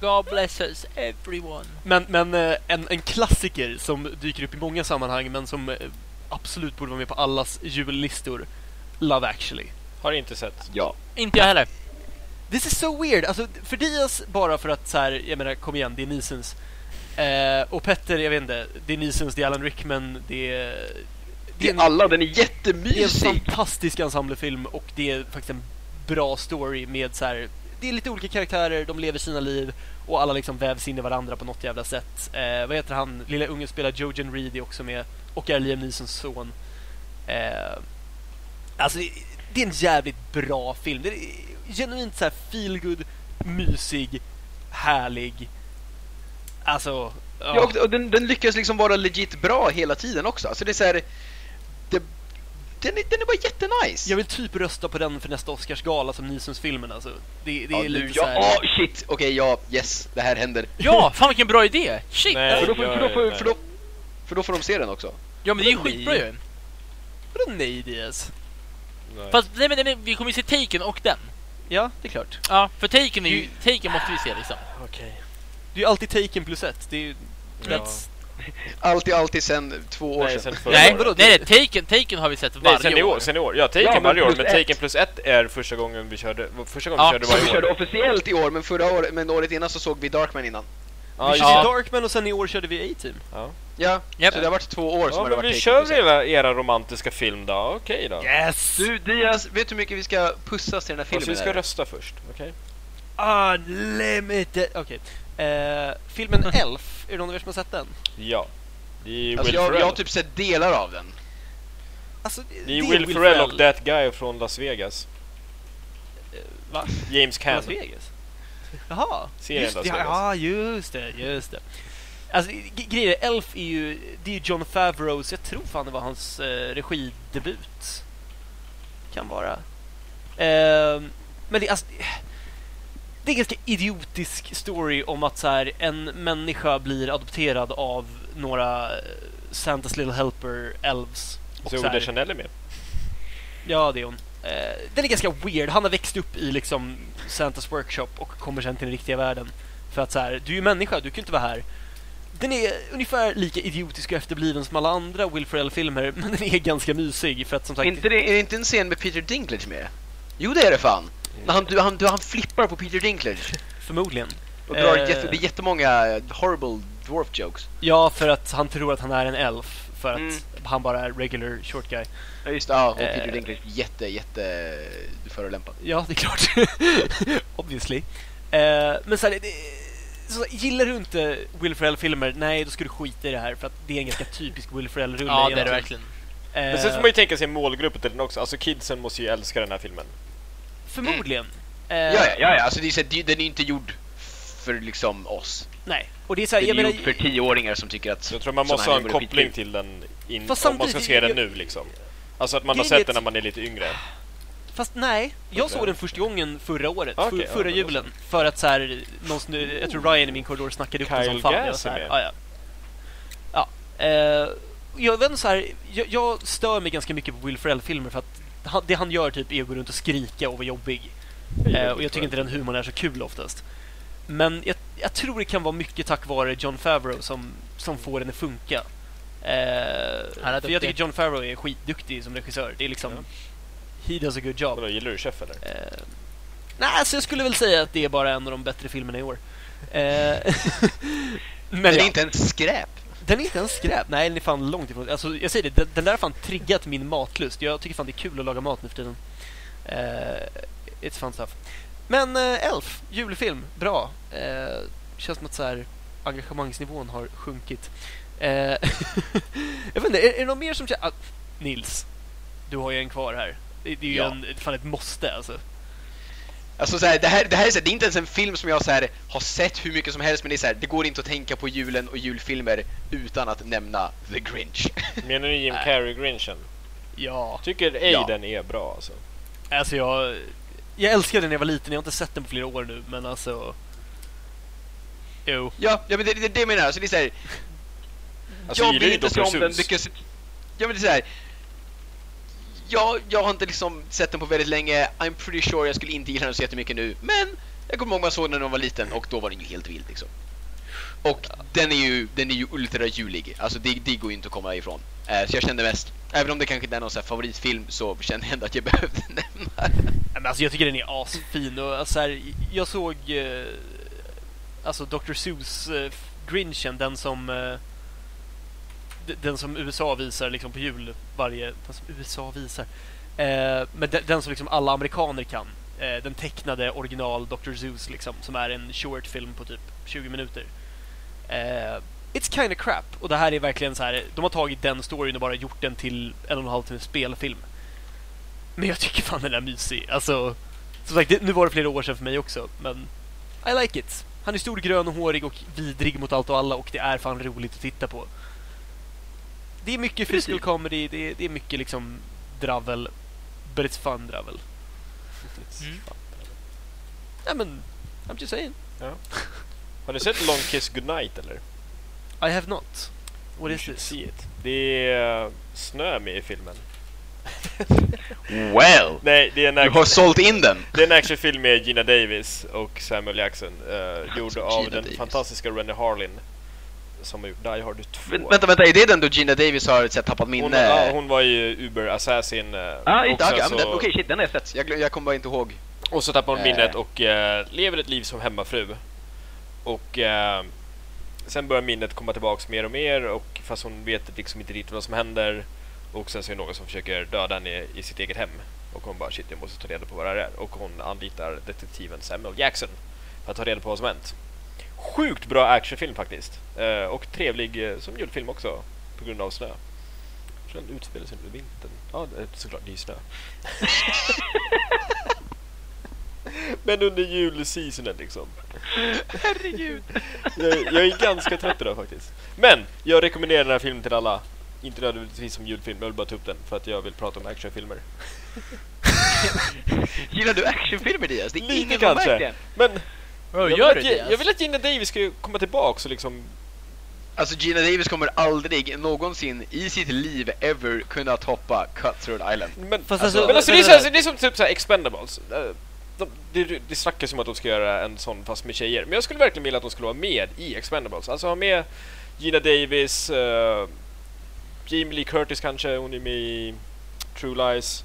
God bless us everyone. Men, men eh, en, en klassiker som dyker upp i många sammanhang men som eh, absolut borde vara med på allas jullistor. Love actually. Har inte sett. Ja. Inte jag heller. This is so weird. Alltså, för Diaz bara för att så här, jag menar, kom igen, det är Neesons. Eh, och Petter, jag vet inte, det är Neesons, det är Alan Rickman, det är... Det är en, alla, den är det är en jättemysig. fantastisk ensemblefilm och det är faktiskt en bra story med så här. Det är lite olika karaktärer, de lever sina liv och alla liksom vävs in i varandra på något jävla sätt. Eh, vad heter han? Lilla ungen spelar Jojen Reed är också med och är Liam Neesons son. Eh, alltså, det, det är en jävligt bra film. Det är genuint så här feel good, mysig, härlig. Alltså, Ja, och, och den, den lyckas liksom vara legit bra hela tiden också. Alltså det är så här, den, är, den är bara jättenice. Jag vill typ rösta på den för nästa Oscarsgala som Neesons-filmen alltså. Det, det är ja, lite nu, så ja, åh, shit! Okej, ja, yes, det här händer. Ja, fan vilken bra idé! Shit! Nej. För då, får, för, då, får, jag- för, då, för då får de se den också. Ja men det är ju skitbra nej? ju. Vadå nej Diaz? Nej. Fast nej, men, nej, vi kommer ju se Taken och den. Ja, det är klart. Ja, för Taken är ju, Taken måste vi se liksom. Okej. Det är ju alltid taken plus ett. Det är ju... That's... Alltid, alltid sen två år Nej, sedan. sen Nej, nej, nej, Taken, Taken har vi sett varje Nej, sen i år. år. Sen i år. Ja, Taken Ja, men varje år, plus men ett. Taken plus ett är första gången vi körde, första gången Ja, vi körde Så vi varje körde år. officiellt i år, men förra året, men året innan så såg vi Darkman innan. Ja, vi körde det. Darkman och sen i år körde vi A-Team. Ja. Ja, Japp. så det har varit två år som Ja, har det men varit vi kör era, era romantiska film då. Okej då. Yes! Du Diaz, vet du hur mycket vi ska pussas till den här filmen? vi ska rösta först, okej? Unlimited! Okej. Eh, filmen Elf, är det någon av er som har sett den? Ja. Det är Alltså Will jag, Ferrell. jag har typ sett delar av den. Alltså, Det är Will Ferrell och that guy från Las Vegas. Va? James Caan. Las Vegas? Jaha. Serien Just, Las ja, Vegas. ja, just det, just det. Alltså, grejen är, Elf är ju, det är ju John Favreaus, jag tror fan det var hans eh, regidebut. Kan vara. Ehm, men det, alltså, det är en ganska idiotisk story om att så här, en människa blir adopterad av några eh, Santas Little Helper Elves. Zoe Deschanel är med. Ja, det är hon. Eh, den är ganska weird. Han har växt upp i liksom Santas workshop och kommer sen till den riktiga världen. För att så här, du är ju människa, du kan ju inte vara här. Den är ungefär lika idiotisk och efterbliven som alla andra Will Ferrell-filmer, men den är ganska mysig för att som sagt... Inte det, är det inte en scen med Peter Dinklage med? Jo det är det fan! När han, du, han, du, han flippar på Peter Dinklage Förmodligen. och drar Eh. jätte, jättemånga horrible dwarf jokes. Ja, för att han tror att han är en elf. För att Mm. han bara är regular short guy. Ja just det, ja, och Eh. Peter Dinklage jätte, jätte förolämpad. Ja, det är klart. Obviously. Eh, men så här, det, så gillar du inte Will Ferrell-filmer, nej då ska du skita i det här för att det är en ganska typisk Will Ferrell-rulle. Ja, det är det verkligen. Eh, Men sen får man ju tänka sig målgruppen till den också. Alltså kidsen måste ju älska den här filmen. Förmodligen. Eh, Ja, ja, ja, ja. Alltså, det är, så, den är inte gjord för liksom oss. Nej. Och det är så här, Den jag är menar... gjord för tioåringar som tycker att Så jag tror man måste ha en koppling till den in, Fast om man ska se den jag- nu liksom. Alltså att man har sett den när man är lite yngre. Fast nej, jag såg den första gången förra året, Okej, för, ja, förra då julen. För att så här, någon jag tror Ryan i min korridor snackade upp den Kyle som fan. Jag var Gass här, med. ja, ja. ja eh, jag vet inte så här, jag, jag stör mig ganska mycket på Will Ferrell-filmer för att det han gör typ är att gå runt och skrika och vara jobbig. Eh, och jag tycker inte den humorn är så kul oftast. Men jag, jag tror det kan vara mycket tack vare John Favreau som, som får den att funka. Eh, för jag tycker John Favreau är skitduktig som regissör. Det är liksom... He does a good job. Vadå, gillar du Chef eller? Eh, nej, så jag skulle väl säga att det är bara en av de bättre filmerna i år. Eh, men Den är ja, inte ens skräp. Den är inte ens skräp. Nej, den är fan långt ifrån. Alltså, jag säger det, den, den där har fan triggat min matlust. Jag tycker fan det är kul att laga mat nu för tiden. Eh, it's fun stuff. Men eh, Elf, julfilm, bra. Eh, känns som att så här, engagemangsnivån har sjunkit. Eh, jag vet inte, är, är det någon mer som känner... Ah, Nils, du har ju en kvar här. Det, det är ju Ja. en, fan ett måste alltså. Alltså så här, det, här, det här är, så här, det är inte ens en film som jag så här, har sett hur mycket som helst men det är så här, det går inte att tänka på julen och julfilmer utan att nämna The Grinch. Menar du Jim Nej. Carrey-Grinchen? Ja. Tycker Aiden är bra alltså. Alltså jag... Jag älskade den när jag var liten, jag har inte sett den på flera år nu, men alltså... Jo. ja, ja men det, det, det menar jag. Alltså det är så här, Alltså, jag ju inte om den because... Ja men det är så här. Jag, jag har inte liksom sett den på väldigt länge. I'm pretty sure jag skulle inte gilla den så jättemycket nu. Men jag kommer ihåg man såg den när man var liten och då var den ju helt vild liksom. Och den är ju, den är ju ultra julig. Alltså det, det går ju inte att komma ifrån. Eh, så jag kände mest, även om det kanske inte är någon så här favoritfilm så kände jag ändå att jag behövde nämna den. Men alltså jag tycker den är asfin och alltså här, jag såg... Eh, alltså Dr. Seuss eh, Grinchen, den som... Eh, den som USA visar liksom på jul varje... Den som USA visar. Eh, men den, den som liksom alla amerikaner kan. Eh, den tecknade original Dr. Zeus, liksom, som är en short film på typ 20 minuter. Eh, it's kind of crap. Och det här är verkligen så här, de har tagit den storyn och bara gjort den till en och en halv timme spelfilm. Men jag tycker fan den är mysig. Alltså, som sagt, det, nu var det flera år sedan för mig också, men I like it. Han är stor, grön och hårig och vidrig mot allt och alla och det är fan roligt att titta på. Det är mycket physical comedy, det är, det är mycket liksom dravel, but it's fun dravel. Mm. Nej men, I'm just saying. Har ni sett Long Kiss Goodnight eller? I have not. What You is should this? see it. Det är eh, snö med i filmen. Well! Nej, det är en Du har sålt in den! det är en actionfilm med Gina Davis och Samuel Jackson. Uh, gjord av Gina den Davis. fantastiska Rennie Harlin. Som har gjort Die Hard 2. Men, vänta, vänta, är det den då Gina Davis har så här, tappat hon, minne? ja, hon var ju Uber Assassin. Uh, Ah, och, inte, okay, så, okej shit, den har jag sett. Jag, jag kommer bara inte ihåg. och så tappar hon Eh. minnet och eh, lever ett liv som hemmafru. Och eh, sen börjar minnet komma tillbaks mer och mer och fast hon vet liksom inte riktigt vad som händer. Och sen så är det någon som försöker döda henne i sitt eget hem. Och hon bara shit jag måste ta reda på vad det här är. Och hon anlitar detektiven Samuel Jackson för att ta reda på vad som hänt. Sjukt bra actionfilm faktiskt. Eh, och trevlig eh, som julfilm också på grund av snö. Tror den utspelar sig under vintern. Ja, det är såklart är snö. Men under julseasonen liksom. Herregud! Jag, jag är ganska trött idag faktiskt. Men jag rekommenderar den här filmen till alla. Inte nödvändigtvis som julfilm, jag vill bara ta upp den för att jag vill prata om actionfilmer. Gillar du actionfilmer Diaz? Det är Lite ingen kanske. Men jag, vill gör att, det? jag vill att Gina Davis ska komma tillbaks och liksom... Alltså Gina Davis kommer aldrig någonsin i sitt liv ever kunna toppa Cutthroat Island. Men, Fast alltså, alltså- men alltså, det, är så, det är som typ så här Expendables. Eh, De, det, det snackas om att de ska göra en sån fast med tjejer. Men jag skulle verkligen vilja att de skulle vara med i Expendables. Alltså ha med Gina Davis, uh, Jamie Lee Curtis kanske, hon är med i True Lies.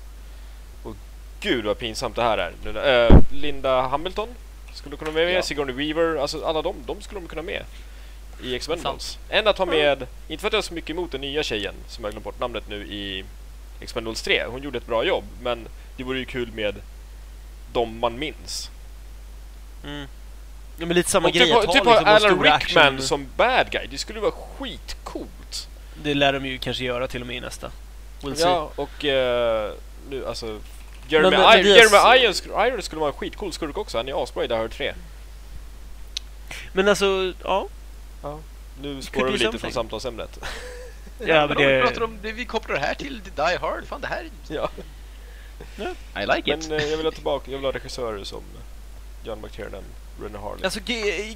Och gud vad pinsamt det här är. Nu, eh, Linda Hamilton skulle kunna med, Ja. Sigourney Weaver, alltså alla de, de skulle de kunna med i Expendables. Än att ha med, inte för att jag har så mycket emot den nya tjejen som jag glömt bort namnet nu i Expendables 3. Hon gjorde ett bra jobb, men det vore ju kul med de man minns. Mm. Ja, men lite samma Och grej. typ, ha- typ liksom Alan Rickman action- som bad guy. Det skulle vara skitcoolt. Det lär de ju kanske göra till och med i nästa. We'll see. Ja, och eh, nu alltså Jeremy, Men, men I- Jeremy Irons, Irons skulle vara en skitcool skurk också. Han är asbra i Die Hard 3. Men alltså, ja. Nu spårar vi lite something. från samtalsämnet. Ja, men Vi det... pratar om det, vi kopplar det här till Die Hard. Fan, det här... ja. I like it. Men eh, jag vill ha tillbaka, jag vill ha regissörer som John McTiernan, Rennie Harlin. Alltså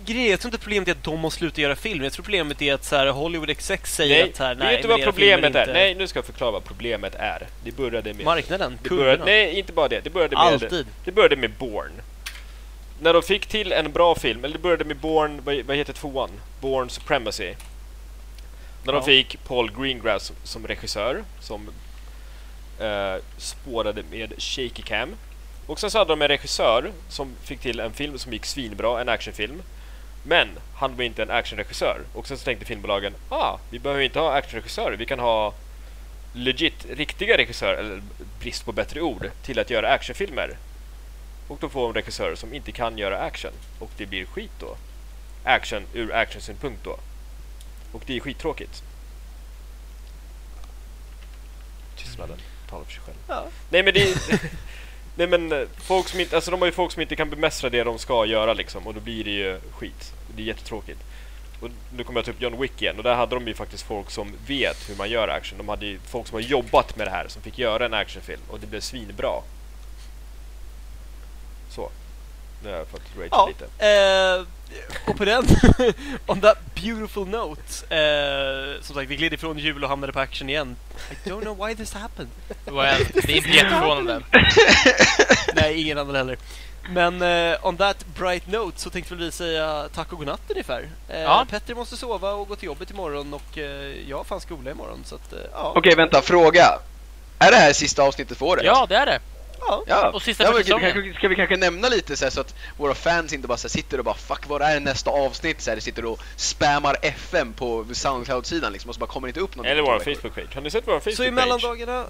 grejen, jag tror inte problemet är att de måste sluta göra film. Jag tror problemet är att så här, Hollywood execs säger nej, att här, vet nej, du men vad problemet är? inte- Nej, nu ska jag förklara vad problemet är. Det började med... Marknaden, det kunderna. började, nej, inte bara det. Det började med... Alltid. Det började med Bourne. När de fick till en bra film, eller det började med Bourne, vad, vad heter tvåan? Bourne Supremacy. När de Ja. fick Paul Greengrass som, som regissör, som eh, spårade med shaky cam. Och sen så hade de en regissör som fick till en film som gick svinbra, en actionfilm. Men han var inte en actionregissör. Och sen så tänkte filmbolagen, ah, vi behöver inte ha actionregissörer, vi kan ha legit riktiga regissörer, eller brist på bättre ord, till att göra actionfilmer. Och då får de regissörer som inte kan göra action. Och det blir skit då. Action ur actionsynpunkt då. Och det är skittråkigt. Tystnaden talar för sig själv. Ja. Nej men det är... Nej men eh, folk som inte, alltså de har ju folk som inte kan bemästra det de ska göra liksom och då blir det ju skit. Det är jättetråkigt. Och nu kommer jag ta upp John Wick igen och där hade de ju faktiskt folk som vet hur man gör action. De hade ju folk som har jobbat med det här som fick göra en actionfilm och det blev svinbra. Så. Nu har jag fått rage Ja, lite. eh, och på den, on that beautiful note, eh, som sagt vi gled ifrån jul och hamnade på action igen. I don't know why this happened. Well, det är inte jätteförvånande. Nej, ingen annan heller. Men eh, on that bright note så tänkte vi säga tack och godnatt ungefär. Eh, Ja. Petter måste sova och gå till jobbet imorgon och eh, jag har fan skola imorgon så att, eh, ja. Okej, vänta. Fråga. Är det här sista avsnittet för året? Ja, det är det. Ja. Ja. Och sista ja, säsongen. ska vi kanske nämna lite så, här, så att våra fans inte bara så här, sitter och bara Fuck, vad är nästa avsnitt? Så här, sitter och spammar FM på Soundcloud-sidan liksom och så bara kommer inte upp någonting. Eller vår. Facebook-page. Har ni sett vår Facebook-page? Så i mellandagarna,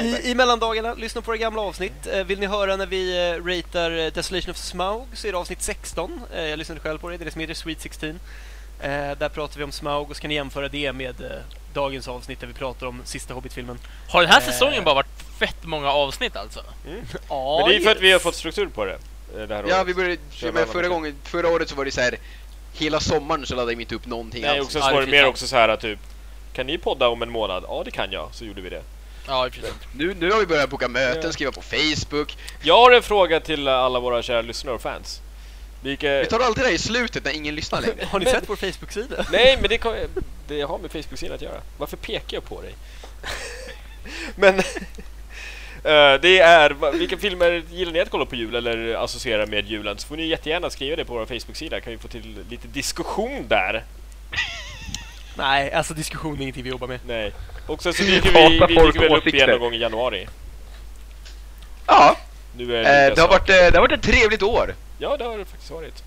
I i, mellandagarna, lyssna på våra gamla avsnitt. Eh, vill ni höra när vi eh, ratear eh, Desolation of Smaug så är det avsnitt 16. Eh, jag lyssnade själv på det, det är det som heter Sweet 16. Eh, där pratar vi om Smaug och så kan ni jämföra det med dagens avsnitt där vi pratar om sista Hobbit-filmen. Har den här säsongen bara varit fett många avsnitt alltså? Ja, Men det är för att vi har yes. fått struktur på det. eh, det här Ja, året. vi började, men förra gången, förra året så var det så här Hela sommaren så laddade vi inte upp någonting Nej, alls. också så var det mer också så här typ Kan ni podda om en månad? Ja, det kan jag. Så gjorde vi det. Ja, sig. Nu, nu har vi börjat boka möten, Ja. skriva på Facebook. Jag har en fråga till alla våra kära lyssnare och fans. Vilka... Vi tar alltid det i slutet när ingen lyssnar längre. Har ni sett vår Facebook-sida? Nej, men det, kan... det har med Facebook-sidan att göra. Varför pekar jag på dig? men... eh, det är... Vilka filmer gillar ni att kolla på jul eller associera med julen? Så får ni jättegärna skriva det på vår Facebook-sida. Kan vi få till lite diskussion där? Nej, alltså diskussion är ingenting vi jobbar med. Nej. Och sen så dyker vi, vi dyker väl upp igen någon gång i januari. Ja, Nu är eh, det, det, har varit, eh, det har varit ett trevligt år. Ja, det har det faktiskt varit.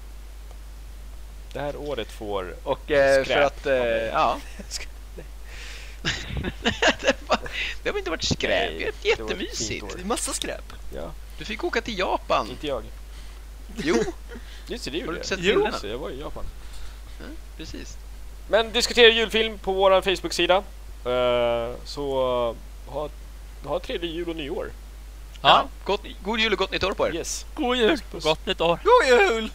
Det här året får... Och eh, för att, eh, ja. det, var, det har inte varit skräp, Nej, det är var jättemysigt. Det är massa skräp. Ja, Du fick åka till Japan. inte jag. Jo, Just det, det har gjorde du jag. sett Jo. bilderna? Så jag var i Japan. Precis. Men diskutera julfilm på vår Facebook-sida. Eh, så uh, ha, ha trevlig jul och nyår. Ja, gott, god jul och gott nytt år på er. Yes. God jul! Gott nytt år! God jul!